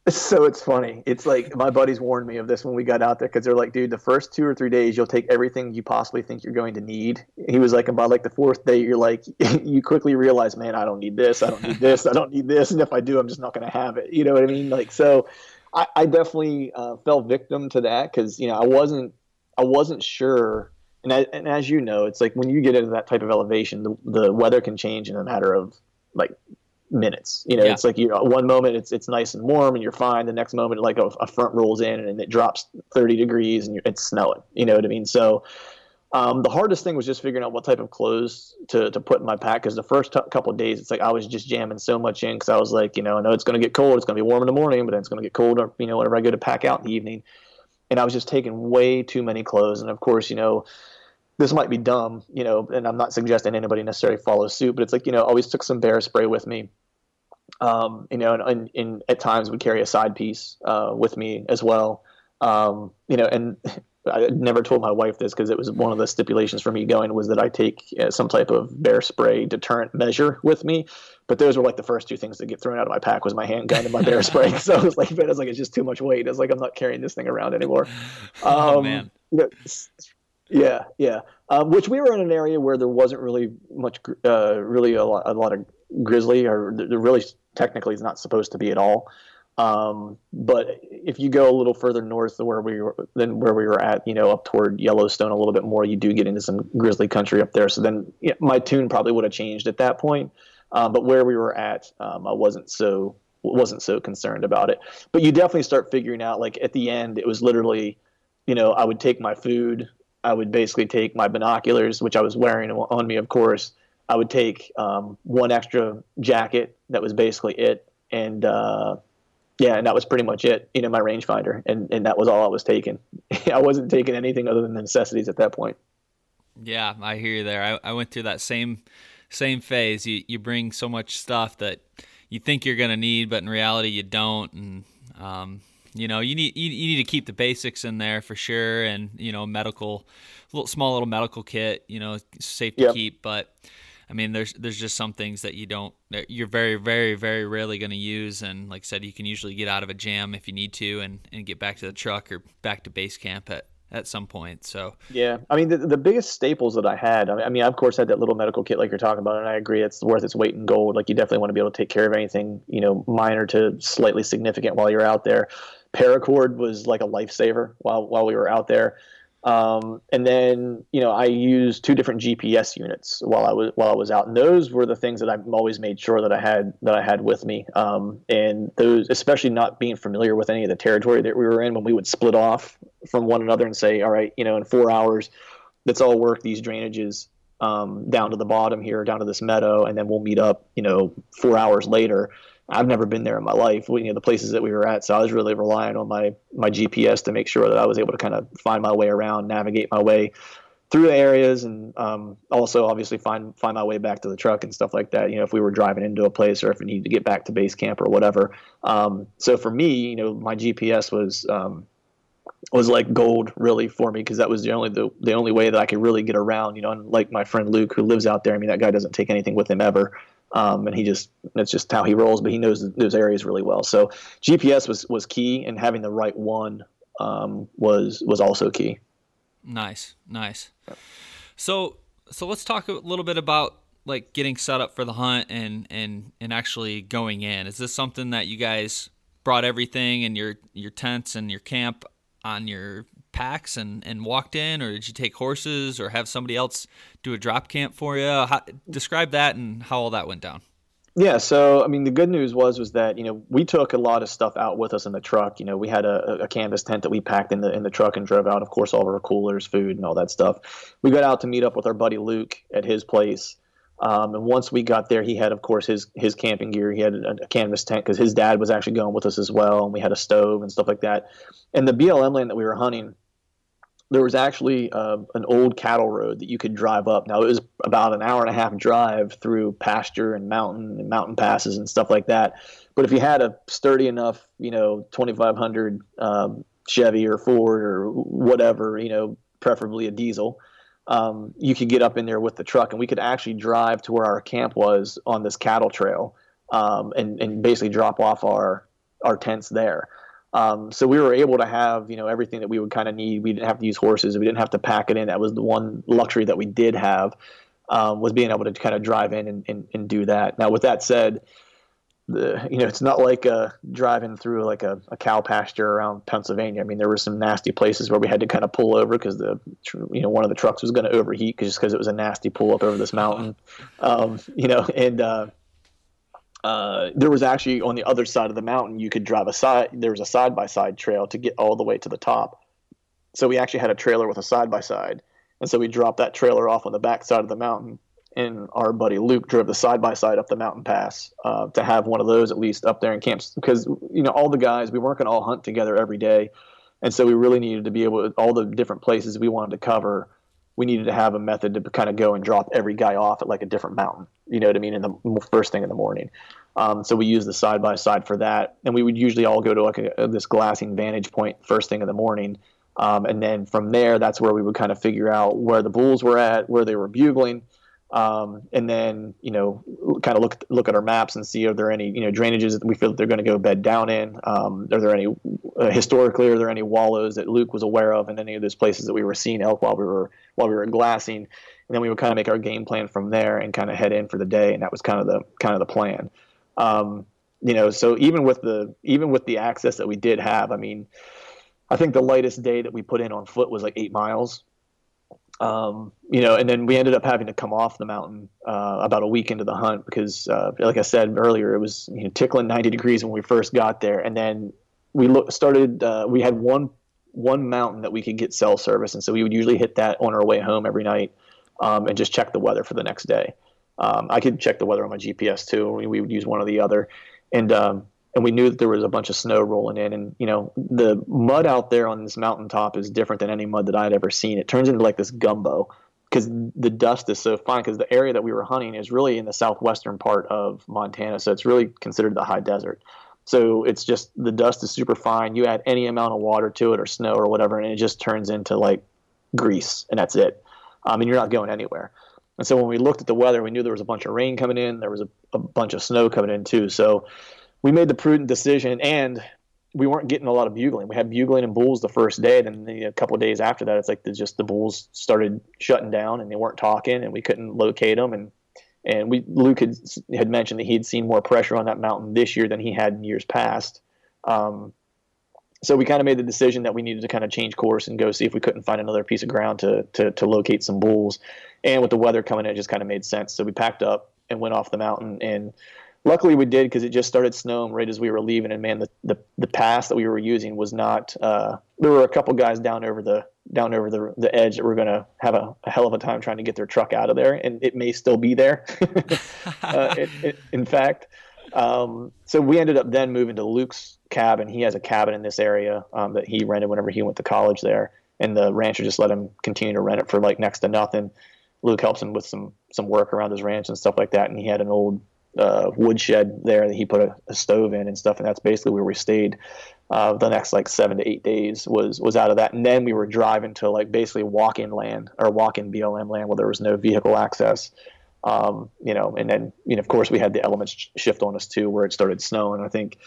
So it's funny. It's like my buddies warned me of this when we got out there because they're like, dude, the first two or three days you'll take everything you possibly think you're going to need. He was like, about like the fourth day, you're like, you quickly realize, man, I don't need this, I don't need this, I don't need this, and if I do, I'm just not going to have it. You know what I mean? Like, so I, I definitely uh, fell victim to that because you know I wasn't I wasn't sure. And, I, and as you know, it's like when you get into that type of elevation, the, the weather can change in a matter of like minutes. You know, yeah. it's like you know, one moment it's it's nice and warm and you're fine. The next moment, like a, a front rolls in and it drops 30 degrees and it's snowing. You know what I mean? So um, the hardest thing was just figuring out what type of clothes to, to put in my pack because the first t- couple of days it's like I was just jamming so much in because I was like, you know, I know it's going to get cold, it's going to be warm in the morning, but then it's going to get cold, you know, whenever I go to pack out in the evening. And I was just taking way too many clothes. And of course, you know, this might be dumb, you know, and I'm not suggesting anybody necessarily follow suit, but it's like, you know, always took some bear spray with me. Um, you know, and, and, and, at times would carry a side piece uh, with me as well. Um, you know, and I never told my wife this because it was one of the stipulations for me going was that I take uh, some type of bear spray deterrent measure with me. But those were like the first two things that get thrown out of my pack was my handgun and my bear spray. so I was like, but I like, it's just too much weight. It's like I'm not carrying this thing around anymore. oh um, man. Yeah, yeah. Um, which we were in an area where there wasn't really much, uh, really a lot, a lot of grizzly, or there really technically is not supposed to be at all. Um, but if you go a little further north where we were, than where we were at, you know, up toward Yellowstone a little bit more, you do get into some grizzly country up there. So then my tune probably would have changed at that point. Um, but where we were at, um, I wasn't so wasn't so concerned about it. But you definitely start figuring out like at the end, it was literally, you know, I would take my food, I would basically take my binoculars, which I was wearing on me, of course. I would take um, one extra jacket. That was basically it, and uh, yeah, and that was pretty much it. You know, my rangefinder, and and that was all I was taking. I wasn't taking anything other than the necessities at that point. Yeah, I hear you there. I, I went through that same same phase. You you bring so much stuff that you think you're gonna need, but in reality you don't, and um, you know you need you, you need to keep the basics in there for sure, and you know medical, little small little medical kit. You know, safe to yep. keep, but I mean, there's there's just some things that you don't you're very very very rarely going to use, and like I said, you can usually get out of a jam if you need to, and and get back to the truck or back to base camp at at some point. So yeah, I mean the, the biggest staples that I had. I mean, I of course had that little medical kit like you're talking about, and I agree it's worth its weight in gold. Like you definitely want to be able to take care of anything you know minor to slightly significant while you're out there. Paracord was like a lifesaver while while we were out there. Um, and then you know I used two different GPS units while I was while I was out, and those were the things that I've always made sure that I had that I had with me. Um, and those, especially not being familiar with any of the territory that we were in, when we would split off from one another and say, "All right, you know, in four hours, let's all work these drainages um, down to the bottom here, down to this meadow, and then we'll meet up, you know, four hours later." I've never been there in my life. You know, the places that we were at, so I was really relying on my my GPS to make sure that I was able to kind of find my way around, navigate my way through the areas and um, also obviously find find my way back to the truck and stuff like that. You know, if we were driving into a place or if we needed to get back to base camp or whatever. Um, so for me, you know, my GPS was um, was like gold really for me because that was the only the, the only way that I could really get around. You know, and like my friend Luke who lives out there. I mean, that guy doesn't take anything with him ever. Um, and he just that's just how he rolls. But he knows those areas really well. So GPS was was key, and having the right one um, was was also key. Nice, nice. So, so let's talk a little bit about like getting set up for the hunt and and and actually going in. Is this something that you guys brought everything and your your tents and your camp on your packs and and walked in, or did you take horses or have somebody else do a drop camp for you? How, describe that and how all that went down. Yeah, so I mean, the good news was was that you know we took a lot of stuff out with us in the truck. You know, we had a, a canvas tent that we packed in the in the truck and drove out. Of course, all of our coolers, food, and all that stuff. We got out to meet up with our buddy Luke at his place, um, and once we got there, he had, of course, his his camping gear. He had a, a canvas tent because his dad was actually going with us as well, and we had a stove and stuff like that. And the BLM land that we were hunting there was actually uh, an old cattle road that you could drive up. Now it was about an hour and a half drive through pasture and mountain and mountain passes and stuff like that. But if you had a sturdy enough, you know, 2500 um, Chevy or Ford or whatever, you know, preferably a diesel, um, you could get up in there with the truck and we could actually drive to where our camp was on this cattle trail um, and, and basically drop off our, our tents there. Um, so we were able to have you know everything that we would kind of need. We didn't have to use horses. We didn't have to pack it in. That was the one luxury that we did have um, was being able to kind of drive in and, and, and, do that. Now with that said, the you know it's not like uh, driving through like a, a, cow pasture around Pennsylvania. I mean there were some nasty places where we had to kind of pull over because the you know one of the trucks was going to overheat just because it was a nasty pull up over this mountain. Um, you know and uh, uh, there was actually on the other side of the mountain you could drive a side there was a side by side trail to get all the way to the top. So we actually had a trailer with a side by side and so we dropped that trailer off on the back side of the mountain. And our buddy luke drove the side by side up the mountain pass uh, to have one of those at least up there in camps because you know all the guys we weren't going to all hunt together every day. And so we really needed to be able to all the different places we wanted to cover we needed to have a method to kind of go and drop every guy off at like a different mountain. You know what I mean? In the first thing in the morning. Um, so we use the side by side for that, and we would usually all go to like a, this glassing vantage point first thing in the morning, um, and then from there, that's where we would kind of figure out where the bulls were at, where they were bugling, um, and then you know kind of look look at our maps and see are there any you know drainages that we feel that they're going to go bed down in. Um, are there any uh, historically are there any wallows that Luke was aware of in any of those places that we were seeing elk while we were while we were glassing, and then we would kind of make our game plan from there and kind of head in for the day, and that was kind of the kind of the plan. Um, you know, so even with the even with the access that we did have, I mean, I think the lightest day that we put in on foot was like eight miles um, you know, and then we ended up having to come off the mountain uh, about a week into the hunt because, uh, like I said earlier, it was you know, tickling 90 degrees when we first got there, and then we lo- started. Uh, we had one one mountain that we could get cell service, and so we would usually hit that on our way home every night um, and just check the weather for the next day. Um, I could check the weather on my GPS too. We, we would use one or the other, and um, and we knew that there was a bunch of snow rolling in and you know the mud out there on this mountaintop is different than any mud that i had ever seen. It turns into like this gumbo because the dust is so fine because the area that we were hunting is really in the southwestern part of montana so it's really considered the high desert. So it's just the dust is super fine. You add any amount of water to it or snow or whatever and it just turns into like grease and that's it. Um, and you're not going anywhere. And so when we looked at the weather we knew there was a bunch of rain coming in there was a, a bunch of snow coming in too. So we made the prudent decision and we weren't getting a lot of bugling. We had bugling and bulls the first day, then a couple days after that, it's like the, just the bulls started shutting down and they weren't talking, and we couldn't locate them. And and we Luke had had mentioned that he had seen more pressure on that mountain this year than he had in years past. Um, so we kind of made the decision that we needed to kind of change course and go see if we couldn't find another piece of ground to to, to locate some bulls. And with the weather coming in, it just kind of made sense. So we packed up and went off the mountain and luckily we did because it just started snowing right as we were leaving and man the, the, the pass that we were using was not uh, there were a couple guys down over the down over the, the edge that were going to have a, a, hell of a time trying to get their truck out of there and it may still be there uh, it, it, in fact um, so we ended up then moving to luke's cabin he has a cabin in this area um, that he rented whenever he went to college there and the rancher just let him continue to rent it for like next to nothing. Luke helps him with some some work around his ranch and stuff like that, and he had an old uh, woodshed there that he put a, a, stove in and stuff, and that's basically where we stayed. Uh, the next like seven to eight days was was out of that, and then we were driving to like basically walk-in land or walk-in BLM land where there was no vehicle access. Um, you know, and then you know, of course, we had the elements shift on us too, where it started snowing. I think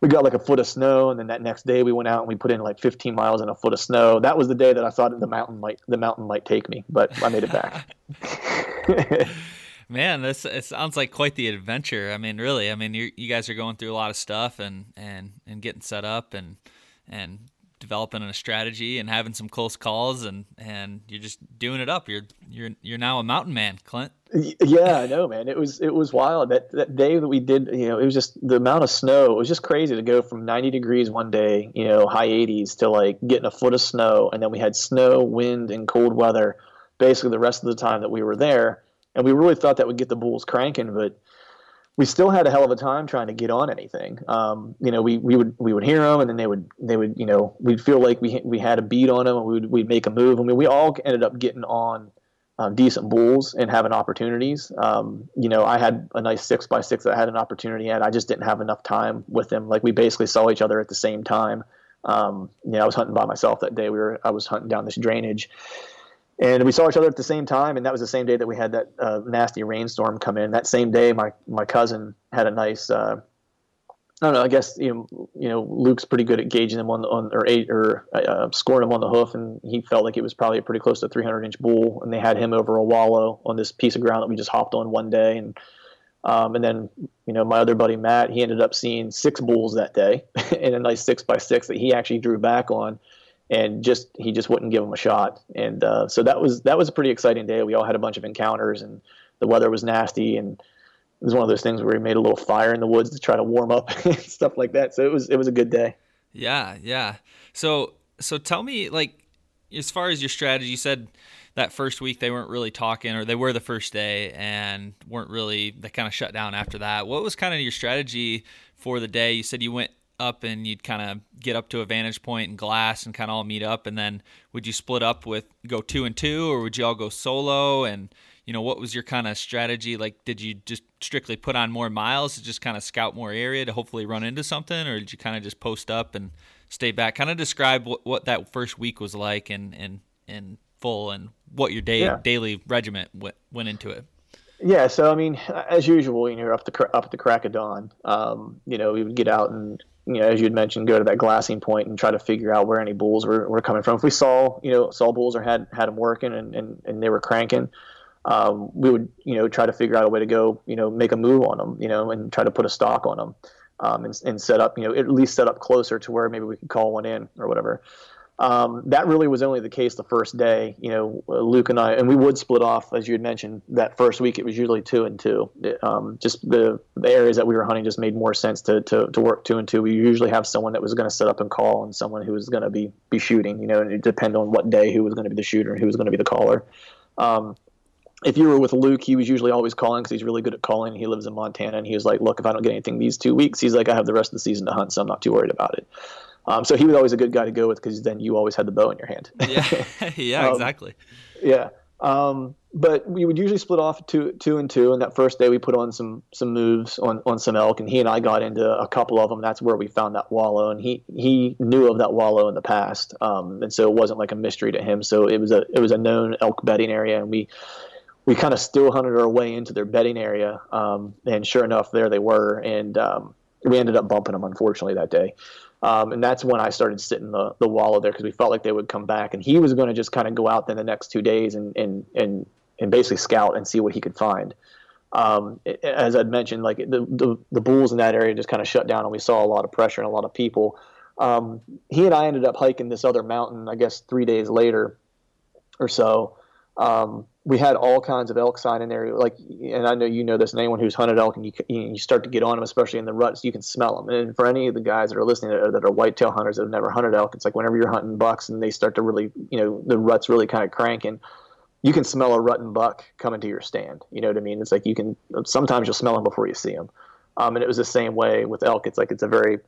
we got like a foot of snow, and then that next day we went out and we put in like 15 miles in a foot of snow. That was the day that I thought the mountain might the mountain might take me, but I made it back. Man, this it sounds like quite the adventure. I mean, really, I mean, you you guys are going through a lot of stuff and and and getting set up and and developing a strategy and having some close calls and and you're just doing it up. You're you're you're now a mountain man, Clint. Yeah, I know, man. It was it was wild that that day that we did. You know, it was just the amount of snow. It was just crazy to go from 90 degrees one day, you know, high 80s to like getting a foot of snow, and then we had snow, wind, and cold weather basically the rest of the time that we were there. And we really thought that would get the bulls cranking, but we still had a hell of a time trying to get on anything. Um, you know, we, we would we would hear them, and then they would they would you know we'd feel like we we had a beat on them, and we'd we'd make a move. I mean, we all ended up getting on um, decent bulls and having opportunities. Um, you know, I had a nice six by six that I had an opportunity at. I just didn't have enough time with them. Like we basically saw each other at the same time. Um, you know, I was hunting by myself that day. We were I was hunting down this drainage and we saw each other at the same time and that was the same day that we had that uh, nasty rainstorm come in that same day my my cousin had a nice uh, I don't know. I guess you know, you know, Luke's pretty good at gauging them on the on or eight or uh, scoring them on the hoof, and he felt like it was probably a pretty close to 300 inch bull, and they had him over a wallow on this piece of ground that we just hopped on one day, and um, and then you know my other buddy Matt, he ended up seeing six bulls that day in a nice six by six that he actually drew back on, and just he just wouldn't give him a shot. And uh, so that was that was a pretty exciting day. We all had a bunch of encounters, and the weather was nasty, and it was one of those things where we made a little fire in the woods to try to warm up and stuff like that. So it was it was a good day. Yeah, yeah. So so tell me like as far as your strategy, you said that first week they weren't really talking or they were the first day and weren't really they kind of shut down after that. What was kind of your strategy for the day? You said you went up and you'd kind of get up to a vantage point and glass and kind of all meet up and then would you split up with go two and two or would you all go solo? And you know what was your kind of strategy? Like did you just strictly put on more miles to just kind of scout more area to hopefully run into something or did you kind of just post up and stay back? Kind of describe what, what that first week was like and and in full and what your day yeah. daily regiment went, went into it. Yeah, so I mean, as usual, you know, up the up at the crack of dawn, um, you know, we would get out and you know, as you had mentioned, go to that glassing point and try to figure out where any bulls were, were coming from. If we saw, you know, saw bulls or had had them working and, and, and they were cranking, um, we would, you know, try to figure out a way to go, you know, make a move on them, you know, and try to put a stock on them, um, and, and set up, you know, at least set up closer to where maybe we could call one in or whatever. Um, that really was only the case the first day. You know, Luke and I, and we would split off, as you had mentioned, that first week. It was usually two and two. Um, just the, the areas that we were hunting just made more sense to, to, to work two and two. We usually have someone that was going to set up and call, and someone who was going to be be shooting. You know, and it depended on what day who was going to be the shooter and who was going to be the caller. Um, if you were with Luke, he was usually always calling because he's really good at calling. He lives in Montana, and he was like, "Look, if I don't get anything these two weeks, he's like, I have the rest of the season to hunt, so I'm not too worried about it." Um, so he was always a good guy to go with because then you always had the bow in your hand. yeah, yeah, um, exactly. Yeah. Um, but we would usually split off two, two and two. And that first day we put on some, some moves on, on some elk and he and I got into a couple of them. That's where we found that wallow and he, he knew of that wallow in the past. Um, and so it wasn't like a mystery to him. So it was a, it was a known elk bedding area and we, we kind of still hunted our way into their bedding area. Um, and sure enough, there they were. And, um, we ended up bumping them unfortunately that day. Um, and that's when I started sitting the, the wallow there because we felt like they would come back. And he was going to just kind of go out then the next two days and, and, and, and basically scout and see what he could find. Um, as I'd mentioned, like the, the, the, bulls in that area just kind of shut down and we saw a lot of pressure and a lot of people. Um, he and I ended up hiking this other mountain, I guess, three days later or so. Um, we had all kinds of elk sign in there. Like, and I know you know this, and anyone who's hunted elk and you, you start to get on them, especially in the ruts, you can smell them. And for any of the guys that are listening that are, that are whitetail hunters that have never hunted elk, it's like whenever you're hunting bucks and they start to really, you know, the ruts really kind of cranking, you can smell a rutting buck coming to your stand. You know what I mean? It's like you can, sometimes you'll smell them before you see them. Um, and it was the same way with elk. It's like it's a very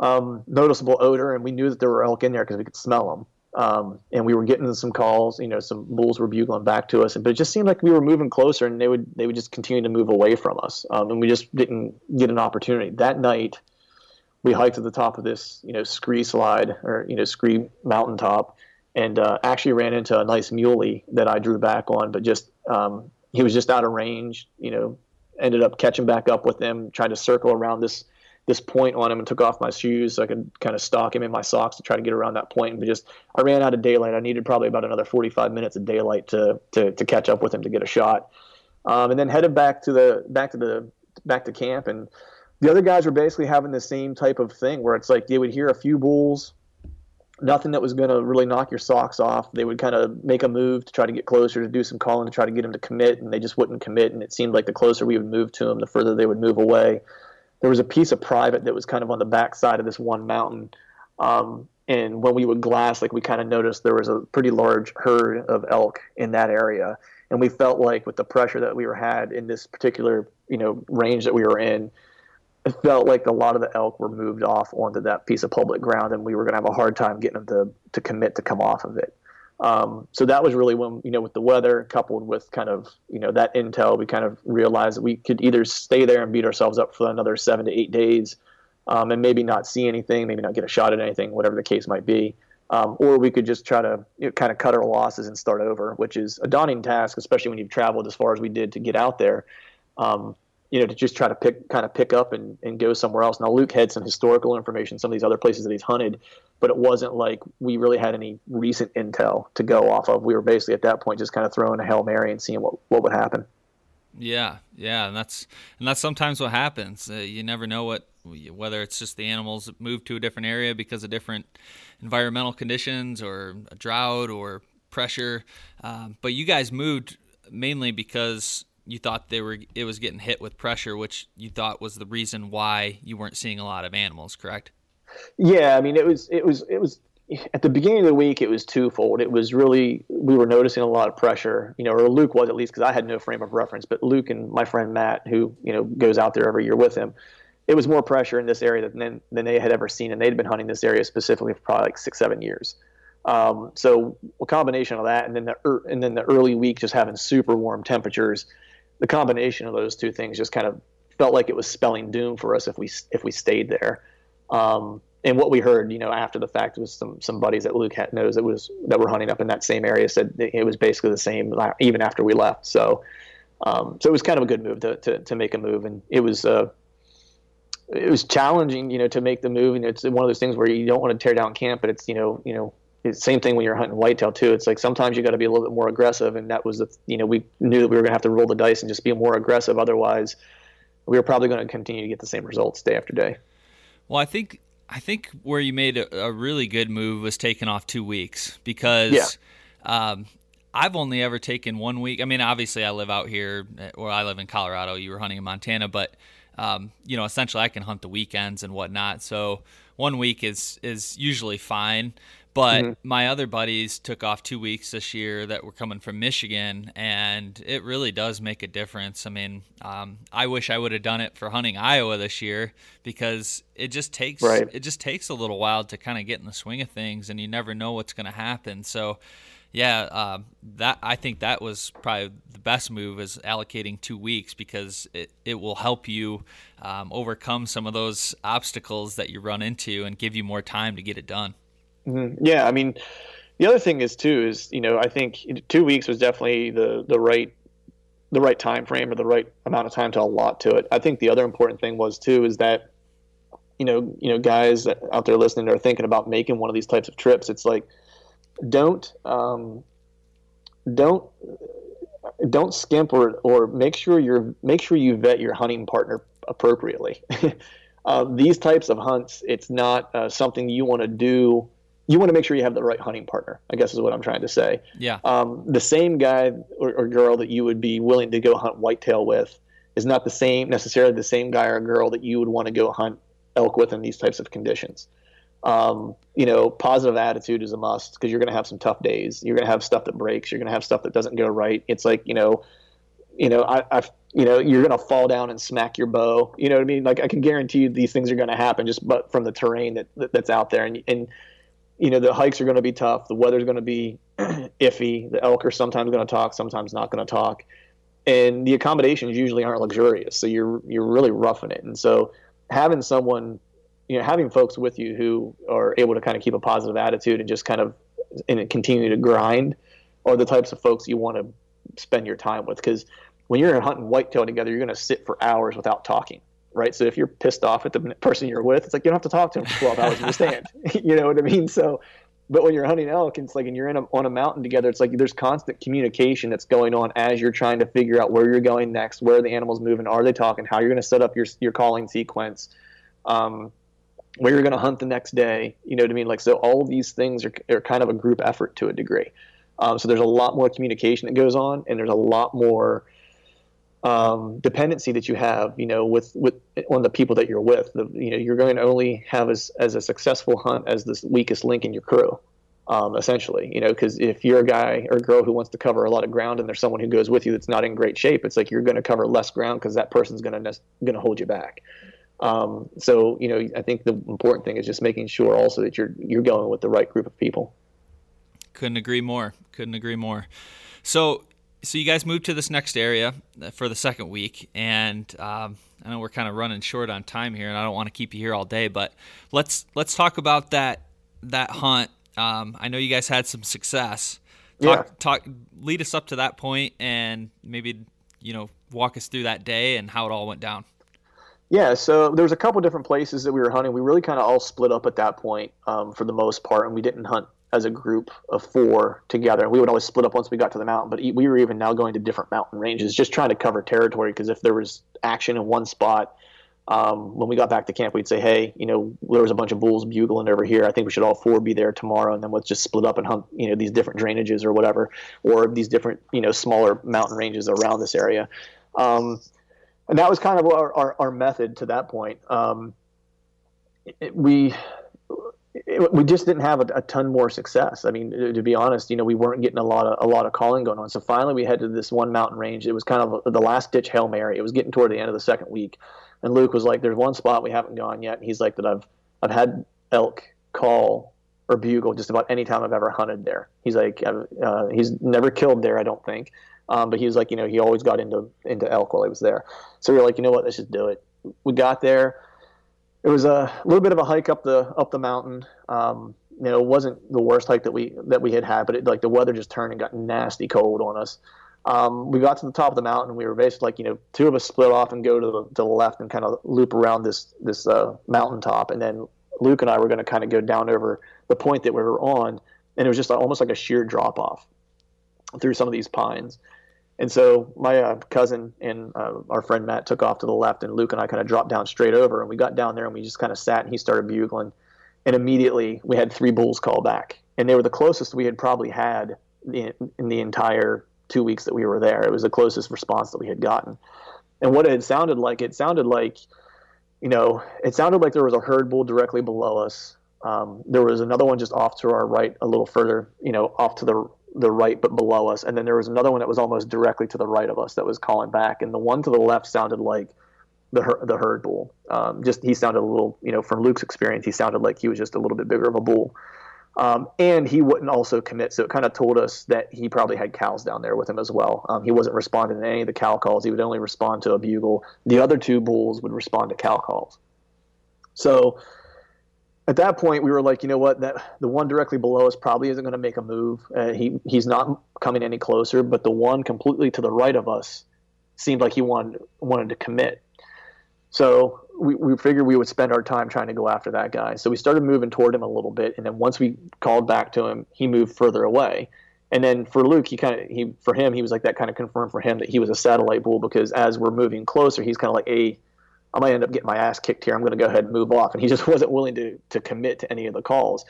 um, noticeable odor, and we knew that there were elk in there because we could smell them. Um, and we were getting some calls, you know, some bulls were bugling back to us, but it just seemed like we were moving closer, and they would they would just continue to move away from us, um, and we just didn't get an opportunity. That night, we hiked to the top of this, you know, scree slide or you know scree mountaintop, and uh, actually ran into a nice muley that I drew back on, but just um, he was just out of range, you know, ended up catching back up with him, trying to circle around this this point on him and took off my shoes so I could kind of stalk him in my socks to try to get around that point. But just I ran out of daylight. I needed probably about another 45 minutes of daylight to to, to catch up with him to get a shot. Um, and then headed back to the back to the back to camp and the other guys were basically having the same type of thing where it's like they would hear a few bulls nothing that was going to really knock your socks off. They would kind of make a move to try to get closer to do some calling to try to get them to commit, and they just wouldn't commit. And it seemed like the closer we would move to them, the further they would move away there was a piece of private that was kind of on the back side of this one mountain. Um, and when we would glass, like we kind of noticed there was a pretty large herd of elk in that area. And we felt like with the pressure that we were had in this particular, you know, range that we were in, it felt like a lot of the elk were moved off onto that piece of public ground, and we were going to have a hard time getting them to to commit to come off of it. Um, so that was really when, you know, with the weather coupled with kind of, you know, that intel, we kind of realized that we could either stay there and beat ourselves up for another seven to eight days um, and maybe not see anything, maybe not get a shot at anything, whatever the case might be. Um, or we could just try to you know, kind of cut our losses and start over, which is a daunting task, especially when you've traveled as far as we did to get out there. Um, you know, to just try to pick kind of pick up and, and go somewhere else. Now Luke had some historical information, some of these other places that he's hunted, but it wasn't like we really had any recent intel to go off of. We were basically at that point just kind of throwing a hail mary and seeing what what would happen. Yeah, yeah, and that's and that's sometimes what happens. Uh, you never know what whether it's just the animals move to a different area because of different environmental conditions or a drought or pressure. Um, but you guys moved mainly because you thought they were it was getting hit with pressure, which you thought was the reason why you weren't seeing a lot of animals, correct? Yeah, I mean it was it was it was at the beginning of the week it was twofold. It was really we were noticing a lot of pressure, you know, or Luke was at least because I had no frame of reference, but Luke and my friend Matt, who you know goes out there every year with him, it was more pressure in this area than than they had ever seen, and they'd been hunting this area specifically for probably like six seven years. Um, so a combination of that, and then the er, and then the early week just having super warm temperatures the combination of those two things just kind of felt like it was spelling doom for us if we if we stayed there. Um, and what we heard, you know, after the fact was some some buddies that Luke had, knows that was that were hunting up in that same area said it was basically the same even after we left. So, um, so it was kind of a good move to, to, to make a move, and it was uh, it was challenging, you know, to make the move. And it's one of those things where you don't want to tear down camp, but it's you know you know same thing when you're hunting whitetail too. It's like sometimes you got to be a little bit more aggressive, and that was the you know we knew that we were going to have to roll the dice and just be more aggressive. Otherwise, we were probably going to continue to get the same results day after day. Well, I think I think where you made a, a really good move was taking off two weeks because. Yeah. Um, I've only ever taken one week. I mean, obviously, I live out here, or I live in Colorado. You were hunting in Montana, but um, you know, essentially, I can hunt the weekends and whatnot. So one week is is usually fine. But mm-hmm. my other buddies took off two weeks this year that were coming from Michigan, and it really does make a difference. I mean, um, I wish I would have done it for hunting Iowa this year because it just takes right. it just takes a little while to kind of get in the swing of things, and you never know what's going to happen. So, yeah, uh, that I think that was probably the best move is allocating two weeks because it, it will help you um, overcome some of those obstacles that you run into and give you more time to get it done. Mm-hmm. Yeah, I mean, the other thing is too is you know I think two weeks was definitely the the right the right time frame or the right amount of time to allot to it. I think the other important thing was too is that you know you know guys out there listening are thinking about making one of these types of trips. It's like don't um, don't don't skimp or or make sure you're make sure you vet your hunting partner appropriately. uh, these types of hunts, it's not uh, something you want to do you want to make sure you have the right hunting partner. I guess is what I'm trying to say. Yeah. Um, the same guy or, or, girl that you would be willing to go hunt whitetail with is not the same necessarily the same guy or girl that you would want to go hunt elk with in these types of conditions. Um, you know, positive attitude is a must because you're going to have some tough days. You're going to have stuff that breaks. You're going to have stuff that doesn't go right. It's like you know, you know, I, I've you know, you're going to fall down and smack your bow. You know what I mean? Like I can guarantee you these things are going to happen just but from the terrain that, that that's out there and and you know the hikes are going to be tough. The weather's going to be iffy. The elk are sometimes going to talk, sometimes not going to talk, and the accommodations usually aren't luxurious. So you're you're really roughing it. And so having someone, you know, having folks with you who are able to kind of keep a positive attitude and just kind of and continue to grind are the types of folks you want to spend your time with because when you're hunting whitetail together, you're going to sit for hours without talking right? So if you're pissed off at the person you're with, it's like you don't have to talk to him for 12 hours in the stand. you know what I mean? So, but when you're hunting elk, it's like, and you're in a, on a mountain together, it's like there's constant communication that's going on as you're trying to figure out where you're going next, where the animal's moving, are they talking, how you're going to set up your your calling sequence, um, where you're going to hunt the next day. You know what I mean? Like, so all these things are, are kind of a group effort to a degree. Um, so there's a lot more communication that goes on, and there's a lot more um, dependency that you have, you know, with with on the people that you're with. The, you know, you're going to only have as as a successful hunt as the weakest link in your crew, um, essentially. You know, because if you're a guy or a girl who wants to cover a lot of ground and there's someone who goes with you that's not in great shape, it's like you're going to cover less ground because that person's going to going to hold you back. Um, so you know, I think the important thing is just making sure also that you're you're going with the right group of people. Couldn't agree more. Couldn't agree more. So so you guys moved to this next area uh, for the second week, and um, I know we're kind of running short on time here, and I don't want to keep you here all day, but let's let's talk about that that hunt. Um, I know you guys had some success. Talk, yeah. talk, lead us up to that point, and maybe you know walk us through that day and how it all went down. Yeah, so there was a couple different places that we were hunting. We really kind of all split up at that point um, for the most part, and we didn't hunt as a group of four together. We would always split up once we got to the mountain, but we were even now going to different mountain ranges, just trying to cover territory. Because if there was action in one spot, um, when we got back to camp, we'd say, "Hey, you know, there was a bunch of bulls bugling over here. I think we should all four be there tomorrow, and then let's just split up and hunt, you know, these different drainages or whatever, or these different, you know, smaller mountain ranges around this area." Um, and that was kind of our, our, our method to that point. Um, it, we it, we just didn't have a, a, ton more success. I mean, to, be honest, you know, we weren't getting a lot of a lot of calling going on. So finally, we headed to this one mountain range. It was kind of a, the last ditch hail mary. It was getting toward the end of the second week, and Luke was like, "There's one spot we haven't gone yet." And he's like, "That I've I've had elk call or bugle just about any time I've ever hunted there." He's like, uh, "He's never killed there, I don't think." Um, but he was like, you know, he always got into into elk while he was there. So we were like, you know what, let's just do it. We got there it was a little bit of a hike up the up the mountain. Um, you know, it wasn't the worst hike that we that we had had, but it, like the weather just turned and got nasty cold on us. Um, we got to the top of the mountain. We were basically like, you know, two of us split off and go to the, to the left and kind of loop around this this uh, mountaintop, and then Luke and I were going to kind of go down over the point that we were on, and it was just almost like a sheer drop off through some of these pines. And so my uh, cousin and uh, our friend Matt took off to the left, and Luke and I kind of dropped down straight over. And we got down there and we just kind of sat, and he started bugling. And immediately we had three bulls call back, and they were the closest we had probably had in, in the entire two weeks that we were there. It was the closest response that we had gotten. And what it sounded like, it sounded like, you know, it sounded like there was a herd bull directly below us. Um, there was another one just off to our right, a little further, you know, off to the the right but below us. And then there was another one that was almost directly to the right of us that was calling back. And the one to the left sounded like the the herd bull. Um, just he sounded a little you know from luke's experience he sounded like he was just a little bit bigger of a bull. Um, and he wouldn't also commit. So it kind of told us that he probably had cows down there with him as well. Um, he wasn't responding to any of the cow calls. He would only respond to a bugle. The other two bulls would respond to cow calls. So at that point, we were like, you know what, that the one directly below us probably isn't going to make a move. Uh, he he's not coming any closer, but the one completely to the right of us seemed like he wanted wanted to commit. So we, we figured we would spend our time trying to go after that guy. So we started moving toward him a little bit, and then once we called back to him, he moved further away. And then for Luke, he kind of he for him he was like that kind of confirmed for him that he was a satellite bull because as we're moving closer, he's kind of like a I might end up getting my ass kicked here. I'm going to go ahead and move off. And he just wasn't willing to, to commit to any of the calls.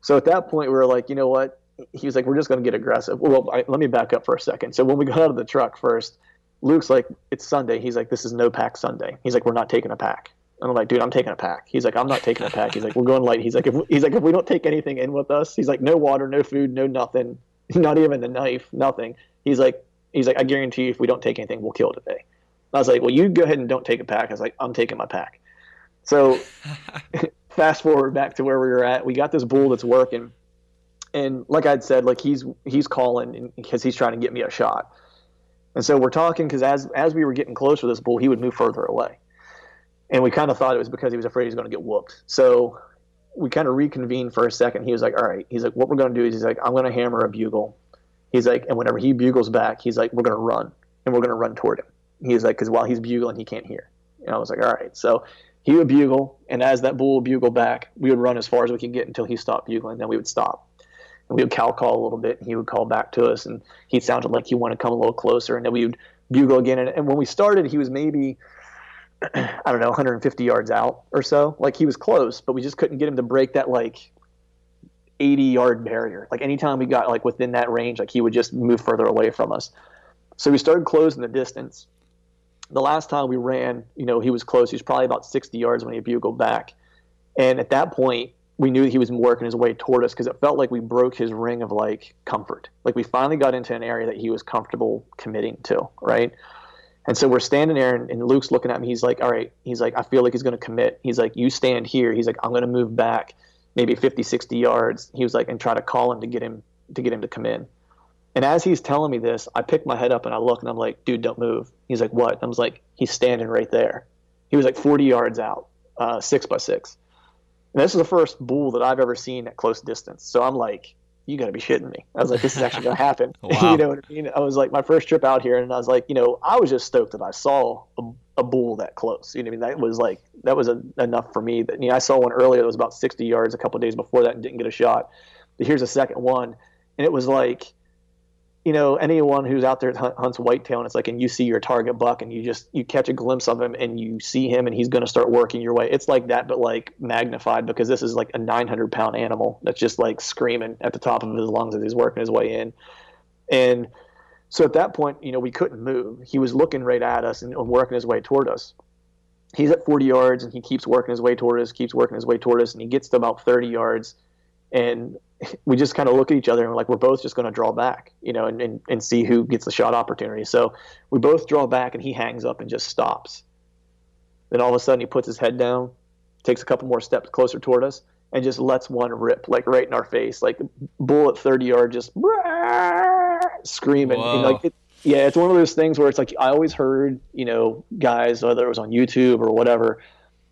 So at that point, we were like, you know what? He was like, we're just going to get aggressive. Well, I, let me back up for a second. So when we got out of the truck first, Luke's like, it's Sunday. He's like, this is no pack Sunday. He's like, we're not taking a pack. And I'm like, dude, I'm taking a pack. He's like, I'm not taking a pack. He's like, we're going light. He's like, if he's like, if we don't take anything in with us, he's like, no water, no food, no nothing, not even the knife, nothing. He's like, he's like, I guarantee you, if we don't take anything, we'll kill today. I was like, well, you go ahead and don't take a pack. I was like, I'm taking my pack. So fast forward back to where we were at. We got this bull that's working, and like I'd said, like he's he's calling because he's trying to get me a shot. And so we're talking because as as we were getting closer to this bull, he would move further away, and we kind of thought it was because he was afraid he was going to get whooped. So we kind of reconvened for a second. He was like, "All right." He's like, "What we're going to do is he's like, I'm going to hammer a bugle." He's like, and whenever he bugles back, he's like, "We're going to run, and we're going to run toward him." He's like, because while he's bugling, he can't hear. And I was like, "All right." So he would bugle, and as that bull would bugle back, we would run as far as we could get until he stopped bugling. Then we would stop, and we would cow call a little bit, and he would call back to us, and he sounded like he wanted to come a little closer, and then we would bugle again. And, and when we started, he was maybe I don't know, 150 yards out or so. Like he was close, but we just couldn't get him to break that like 80 yard barrier. Like anytime we got like within that range, like he would just move further away from us. So we started closing the distance. The last time we ran, you know, he was close. He was probably about 60 yards when he bugled back. And at that point, we knew he was working his way toward us because it felt like we broke his ring of like comfort. Like we finally got into an area that he was comfortable committing to, right? And so we're standing there, and, and, Luke's looking at me. He's like, "All right." He's like, "I feel like he's going to commit." He's like, "You stand here." He's like, "I'm going to move back, maybe 50, 60 yards." He was like, and try to call him to get him to get him to come in. And as he's telling me this, I pick my head up and I look, and I'm like, "Dude, don't move." He's like, "What?" I was like, "He's standing right there." He was like 40 yards out, uh, six by six. And this is the first bull that I've ever seen at close distance. So I'm like, you got to be shitting me. I was like, this is actually going to happen. wow. you know what I mean? I was like, my first trip out here, and I was like, you know, I was just stoked that I saw a, a bull that close. You know what I mean? That was like, that was a, enough for me. That you know, I saw one earlier that was about 60 yards a couple days before that and didn't get a shot. But here's a second one, and it was like, you know, anyone who's out there hunts whitetail and it's like, and you see your target buck and you just, you catch a glimpse of him and you see him and he's going to start working your way. It's like that, but like magnified because this is like a 900 pound animal that's just like screaming at the top of his lungs as he's working his way in. And so at that point, you know, we couldn't move. He was looking right at us and, and working his way toward us. He's at 40 yards and he keeps working his way toward us, keeps working his way toward us, and he gets to about 30 yards and we just kind of look at each other and we're like we're both just going to draw back you know and, and, and see who gets the shot opportunity. So we both draw back and he hangs up and just stops. Then all of a sudden he puts his head down takes a couple more steps closer toward us and just lets one rip like right in our face like bullet 30 yard just screaming and like it, yeah it's one of those things where it's like i always heard you know guys whether it was on youtube or whatever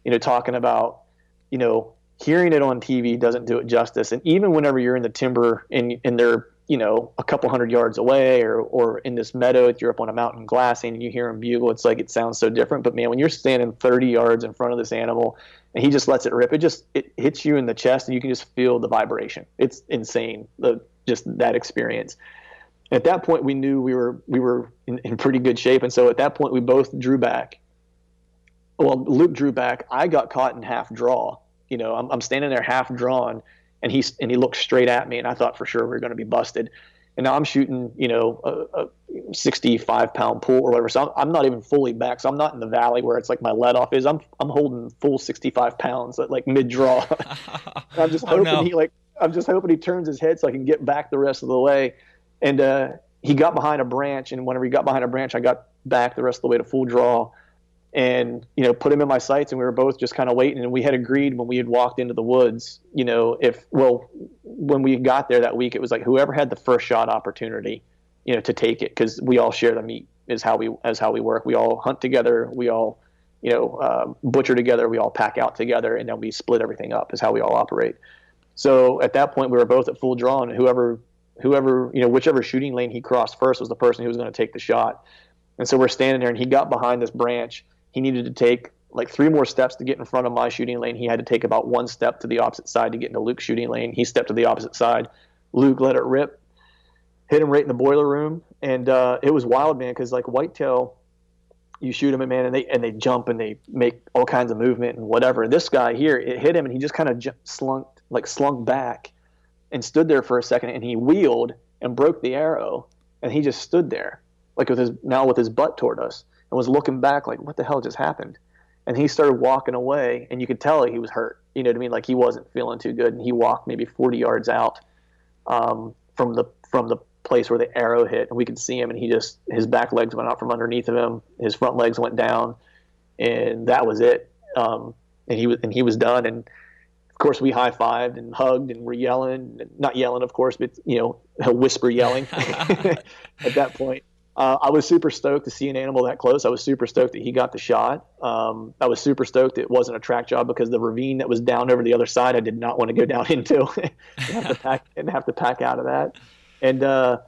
you know talking about you know hearing it on TV doesn't do it justice. And even whenever you're in the timber and, and they're, you know, a couple hundred yards away or, or in this meadow, if you're up on a mountain glassing and you hear him bugle, it's like it sounds so different. But man, when you're standing 30 yards in front of this animal and he just lets it rip, it just, it hits you in the chest and you can just feel the vibration. It's insane. The, just that experience. At that point, we knew we were, we were in, in pretty good shape. And so at that point, we both drew back. Well, Luke drew back. I got caught in half draw you know, I'm, I'm standing there half drawn, and he's and he looks straight at me, and I thought for sure we were going to be busted. And now I'm shooting, you know, a, a 65 pound pool or whatever. So I'm, I'm, not even fully back. So I'm not in the valley where it's like my let off is. I'm I'm holding full 65 pounds at like mid draw. I'm just hoping oh, no. he like I'm just hoping he turns his head so I can get back the rest of the way. And uh, he got behind a branch, and whenever he got behind a branch, I got back the rest of the way to full draw and you know put him in my sights and we were both just kind of waiting and we had agreed when we had walked into the woods you know if well when we got there that week it was like whoever had the first shot opportunity you know to take it because we all share the meat is how we as how we work. We all hunt together we all you know uh, butcher together we all pack out together and then we split everything up is how we all operate. So at that point we were both at full draw and whoever whoever you know whichever shooting lane he crossed first was the person who was going to take the shot. And so we're standing there and he got behind this branch he needed to take like three more steps to get in front of my shooting lane. He had to take about one step to the opposite side to get into Luke's shooting lane. He stepped to the opposite side. Luke let it rip, hit him right in the boiler room, and uh, it was wild, man. Because like whitetail, you shoot them, man, and they and they jump and they make all kinds of movement and whatever. This guy here, it hit him, and he just kind of j- slunk like slunk back and stood there for a second, and he wheeled and broke the arrow, and he just stood there like with his now with his butt toward us and was looking back like, what the hell just happened? And he started walking away, and you could tell he was hurt. You know what I mean? Like he wasn't feeling too good, and he walked maybe 40 yards out um, from the from the place where the arrow hit, and we could see him, and he just his back legs went out from underneath of him, his front legs went down, and that was it. Um, and he was and he was done. And of course, we high fived and hugged and were yelling, not yelling, of course, but you know, whisper yelling at that point. Uh, I was super stoked to see an animal that close. I was super stoked that he got the shot. Um, I was super stoked it wasn't a track job because the ravine that was down over the other side, I did not want to go down into and have to pack and have to pack out of that. And uh,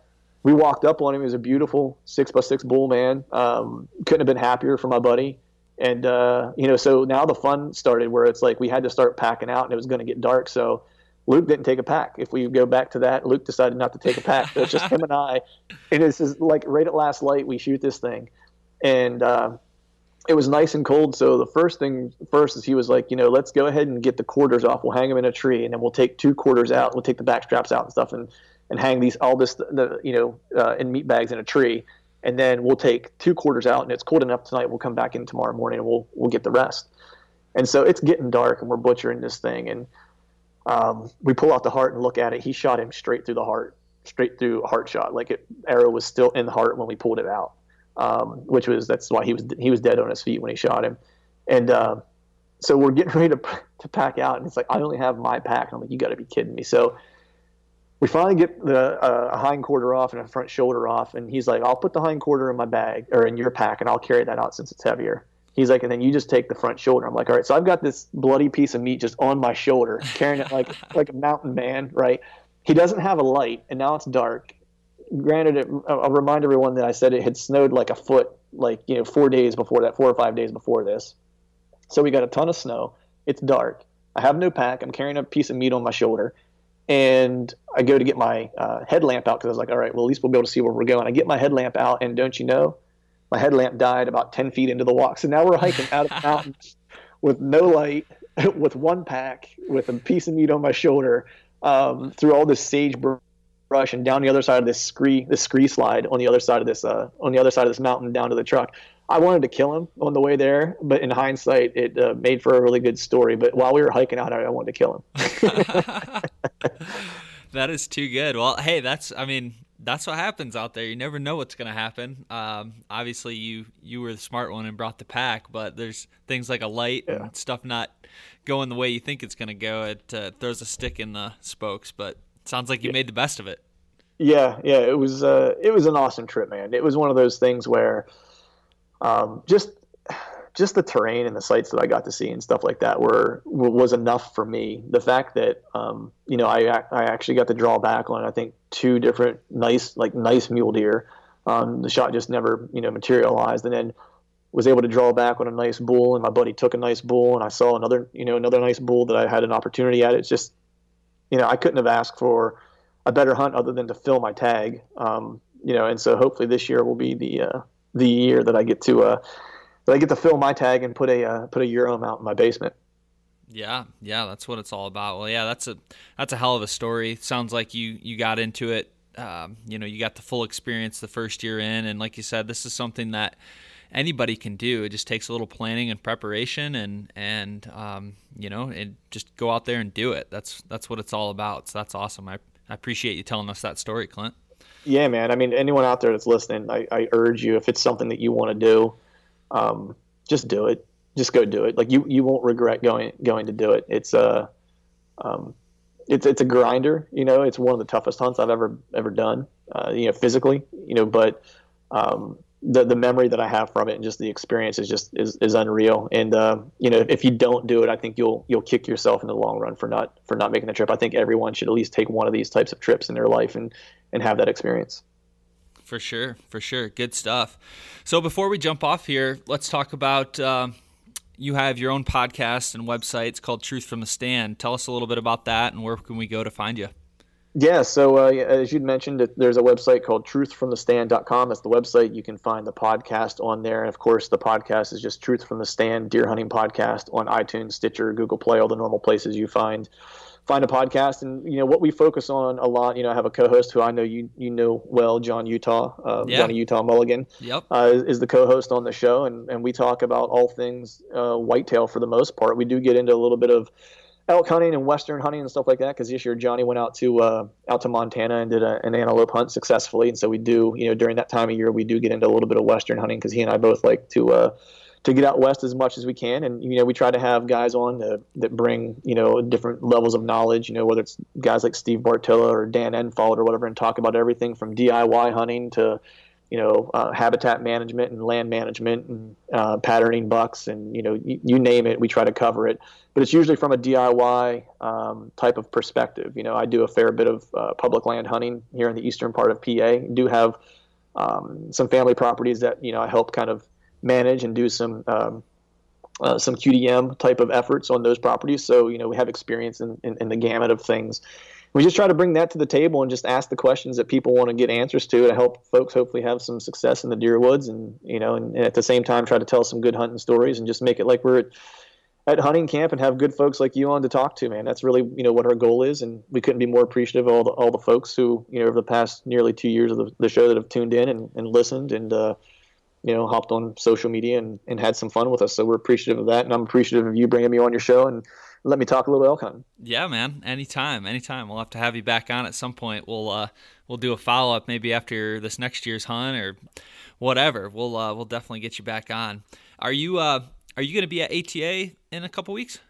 we walked up on him. He was a beautiful six by six bull man. Um, couldn't have been happier for my buddy. And uh, you know, so now the fun started where it's like we had to start packing out, and it was going to get dark. So Luke didn't take a pack. If we go back to that, Luke decided not to take a pack. So it's just him and I. And it's just like right at last light, we shoot this thing, and uh, it was nice and cold. So the first thing first is he was like, you know, let's go ahead and get the quarters off. We'll hang them in a tree, and then we'll take two quarters out. We'll take the back straps out and stuff, and and hang these all this the you know uh, in meat bags in a tree and then we'll take two quarters out and it's cold enough tonight we'll come back in tomorrow morning and we'll we'll get the rest and so it's getting dark and we're butchering this thing and um, we pull out the heart and look at it. He shot him straight through the heart straight through a heart shot. Like it arrow was still in the heart when we pulled it out um, which was that's why he was he was dead on his feet when he shot him. And uh, so we're getting ready to, to pack out and it's like i only have my pack. And i'm like you got to be kidding me. So we finally get the uh, hind quarter off and a front shoulder off, and he's like, "I'll put the hind quarter in my bag or in your pack, and I'll carry that out since it's heavier." He's like, and then you just take the front shoulder. I'm like, all right. So I've got this bloody piece of meat just on my shoulder, carrying it like like a mountain man, right? He doesn't have a light, and now it's dark. Granted, it, I'll remind everyone that I said it had snowed like a foot, like you know, four days before that, four or five days before this. So we got a ton of snow. It's dark. I have no pack. I'm carrying a piece of meat on my shoulder and I go to get my uh, headlamp out because I was like, all right, well, at least we'll be able to see where we're going. I get my headlamp out, and don't you know, my headlamp died about 10 feet into the walk. So now we're hiking out of the mountains with no light, with one pack, with a piece of meat on my shoulder, um, through all this sagebrush and down the other side of this scree, this scree slide on the other side of this, uh, on the other side of this mountain down to the truck. I wanted to kill him on the way there, but in hindsight, it uh, made for a really good story. But while we were hiking out, I wanted to kill him. that is too good. Well, hey, that's I mean that's what happens out there. You never know what's going to happen. Um, obviously, you you were the smart one and brought the pack, but there's things like a light yeah. and stuff not going the way you think it's going to go. It uh, throws a stick in the spokes, but sounds like you yeah. made the best of it. Yeah, yeah, it was uh, it was an awesome trip, man. It was one of those things where um, just just the terrain and the sights that I got to see and stuff like that were was enough for me. The fact that um, you know I I actually got to draw back on I think two different nice like nice mule deer. Um, the shot just never you know materialized, and then was able to draw back on a nice bull, and my buddy took a nice bull, and I saw another you know another nice bull that I had an opportunity at. It's just you know I couldn't have asked for a better hunt other than to fill my tag. Um, you know, and so hopefully this year will be the uh, the year that I get to uh, that I get to fill my tag and put a uh, put a euro mount in my basement. Yeah, yeah, that's what it's all about. Well, yeah, that's a that's a hell of a story. Sounds like you you got into it. Um, you know, you got the full experience the first year in, and like you said, this is something that anybody can do. It just takes a little planning and preparation, and and um, you know, and just go out there and do it. That's that's what it's all about. So that's awesome. I I appreciate you telling us that story, Clint. Yeah, man. I mean, anyone out there that's listening, I, I urge you if it's something that you want to do, um, just do it. Just go do it. Like you, you won't regret going going to do it. It's a, um, it's it's a grinder. You know, it's one of the toughest hunts I've ever ever done. Uh, you know, physically. You know, but um, the the memory that I have from it and just the experience is just is, is unreal. And uh, you know, if you don't do it, I think you'll you'll kick yourself in the long run for not for not making the trip. I think everyone should at least take one of these types of trips in their life and and have that experience. For sure, for sure, good stuff. So before we jump off here, let's talk about. Uh, you have your own podcast and website. It's called Truth from the Stand. Tell us a little bit about that and where can we go to find you? Yeah, so uh, as you'd mentioned, there's a website called truthfromthestand.com. That's the website. You can find the podcast on there. And of course, the podcast is just Truth from the Stand Deer Hunting Podcast on iTunes, Stitcher, Google Play, all the normal places you find find a podcast. And you know what we focus on a lot. You know, I have a co-host who I know you you know well, John Utah, uh, yeah. Johnny Utah Mulligan. Yep, uh, is, is, the co-host on the show, and and we talk about all things uh, whitetail for the most part. We do get into a little bit of elk hunting and western hunting and stuff like that because this year Johnny went out to uh, out to Montana and did a, an antelope hunt successfully and so we do you know during that time of year we do get into a little bit of western hunting because he and I both like to uh, to get out west as much as we can. And you know, we try to have guys on to, that bring you know different levels of knowledge. You know, whether it's guys like Steve Bartylla or Dan Infalt or whatever, and talk about everything from DIY hunting to you know uh, habitat management and land management and uh, patterning bucks and you know you, you, name it, we try to cover it. But it's usually from a DIY um, type of perspective. You know, I do a fair bit of uh, public land hunting here in the eastern part of PA. do have um, some family properties that you know I help kind of manage and do some um, uh, some QDM type of efforts on those properties. So you know we have experience in, in, in, the gamut of things. We just try to bring that to the table and just ask the questions that people want to get answers to to help folks hopefully have some success in the deer woods and you know and, and at the same time try to tell some good hunting stories and just make it like we're at, at hunting camp and have good folks like you on to talk to man that's really you know what our goal is and we couldn't be more appreciative of all the, all the folks who you know over the past nearly two years of the, the show that have tuned in and, and listened and uh, you know, hopped on social media and, and had some fun with us. So we're appreciative of that. And I'm appreciative of you bringing me on your show and let me talk a little elk hunting. Yeah, man. Anytime, anytime. We'll have to have you back on at some point. We'll, uh, we'll do a follow up maybe after this next year's hunt or whatever. We'll, uh, we'll definitely get you back on. Are you, uh, are you going to be at ATA in a couple weeks?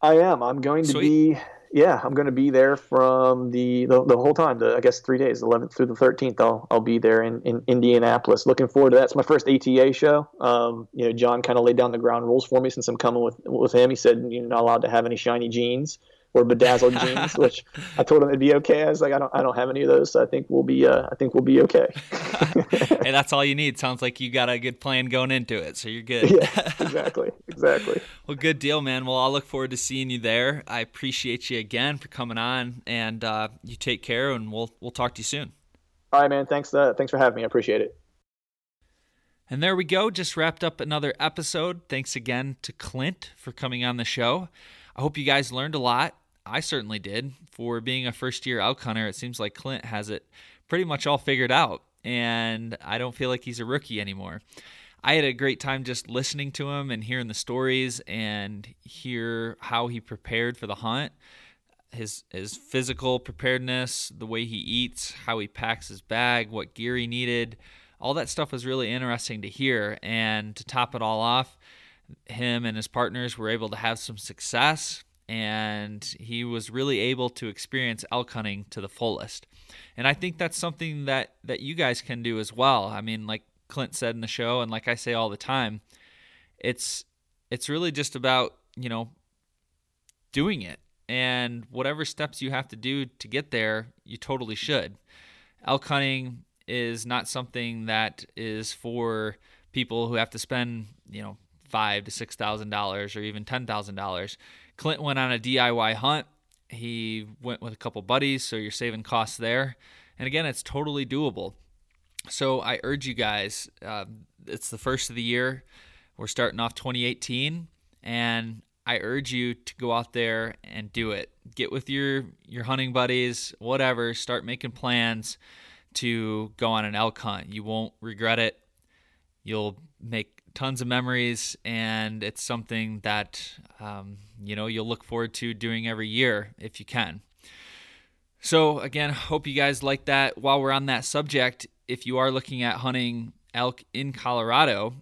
I am. I'm going to Sweet. be yeah, I'm going to be there from the, the, the whole time. The, I guess three days, 11th through the 13th. I'll I'll be there in, in Indianapolis. Looking forward to that. It's my first ATA show. Um, you know, John kind of laid down the ground rules for me since I'm coming with with him. He said you're not allowed to have any shiny jeans or bedazzled jeans, which I told him it'd be okay. I was like, I don't, I don't have any of those, so I think we'll be, uh, I think we'll be okay. hey, that's all you need. Sounds like you got a good plan going into it, so you're good. yeah, exactly, exactly. well, good deal, man. Well, I'll look forward to seeing you there. I appreciate you again for coming on, and uh, you take care, and we'll we'll talk to you soon. All right, man. Thanks, uh, thanks for having me. I appreciate it. And there we go. Just wrapped up another episode. Thanks again to Clint for coming on the show. I hope you guys learned a lot. I certainly did. For being a first year elk hunter, it seems like Clint has it pretty much all figured out, and I don't feel like he's a rookie anymore. I had a great time just listening to him and hearing the stories and hear how he prepared for the hunt. His his physical preparedness, the way he eats, how he packs his bag, what gear he needed, all that stuff was really interesting to hear. And to top it all off, him and his partners were able to have some success and he was really able to experience elk hunting to the fullest. And I think that's something that that you guys can do as well. I mean, like Clint said in the show and like I say all the time, it's it's really just about, you know, doing it. And whatever steps you have to do to get there, you totally should. Elk hunting is not something that is for people who have to spend, you know, five to six thousand dollars or even ten thousand dollars Clint went on a DIY hunt. He went with a couple buddies, so you're saving costs there. And again, it's totally doable. So I urge you guys, uh, it's the first of the year. We're starting off 2018, and I urge you to go out there and do it. Get with your your hunting buddies, whatever. Start making plans to go on an elk hunt. You won't regret it. You'll make tons of memories, and it's something that um, you know you'll look forward to doing every year if you can. So again, hope you guys like that. While we're on that subject, if you are looking at hunting elk in Colorado,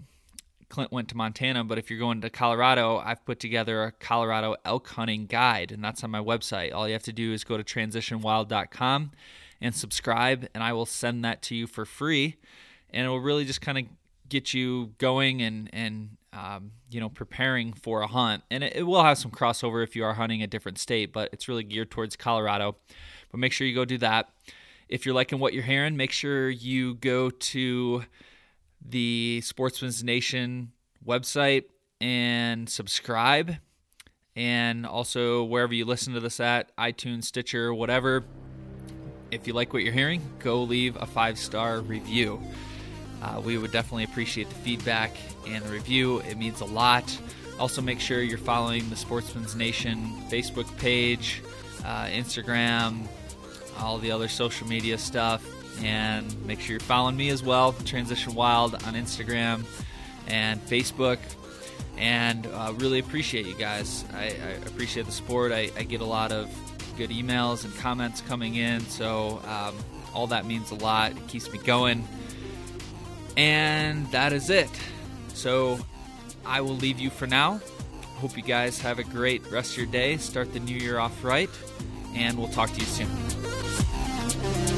Clint went to Montana, but if you're going to Colorado, I've put together a Colorado elk hunting guide, and that's on my website. All you have to do is go to transitionwild.com and subscribe, and I will send that to you for free. And it will really just kind of get you going and and um, you know preparing for a hunt. And it, it, will have some crossover if you are hunting a different state, but it's really geared towards Colorado. But make sure you go do that. If you're liking what you're hearing, make sure you go to the Sportsman's Nation website and subscribe. And also, wherever you listen to this at, iTunes, Stitcher, whatever, if you like what you're hearing, go leave a five star review. Uh, we would definitely appreciate the feedback and the review. It means a lot. Also, make sure you're following the Sportsman's Nation Facebook page, uh, Instagram, all the other social media stuff, and make sure you're following me as well, Transition Wild on Instagram and Facebook. And uh, really appreciate you guys. I, I appreciate the support. I, I, get a lot of good emails and comments coming in, so um, all that means a lot. It keeps me going. And that is it. So I will leave you for now. Hope you guys have a great rest of your day. Start the new year off right. And we'll talk to you soon.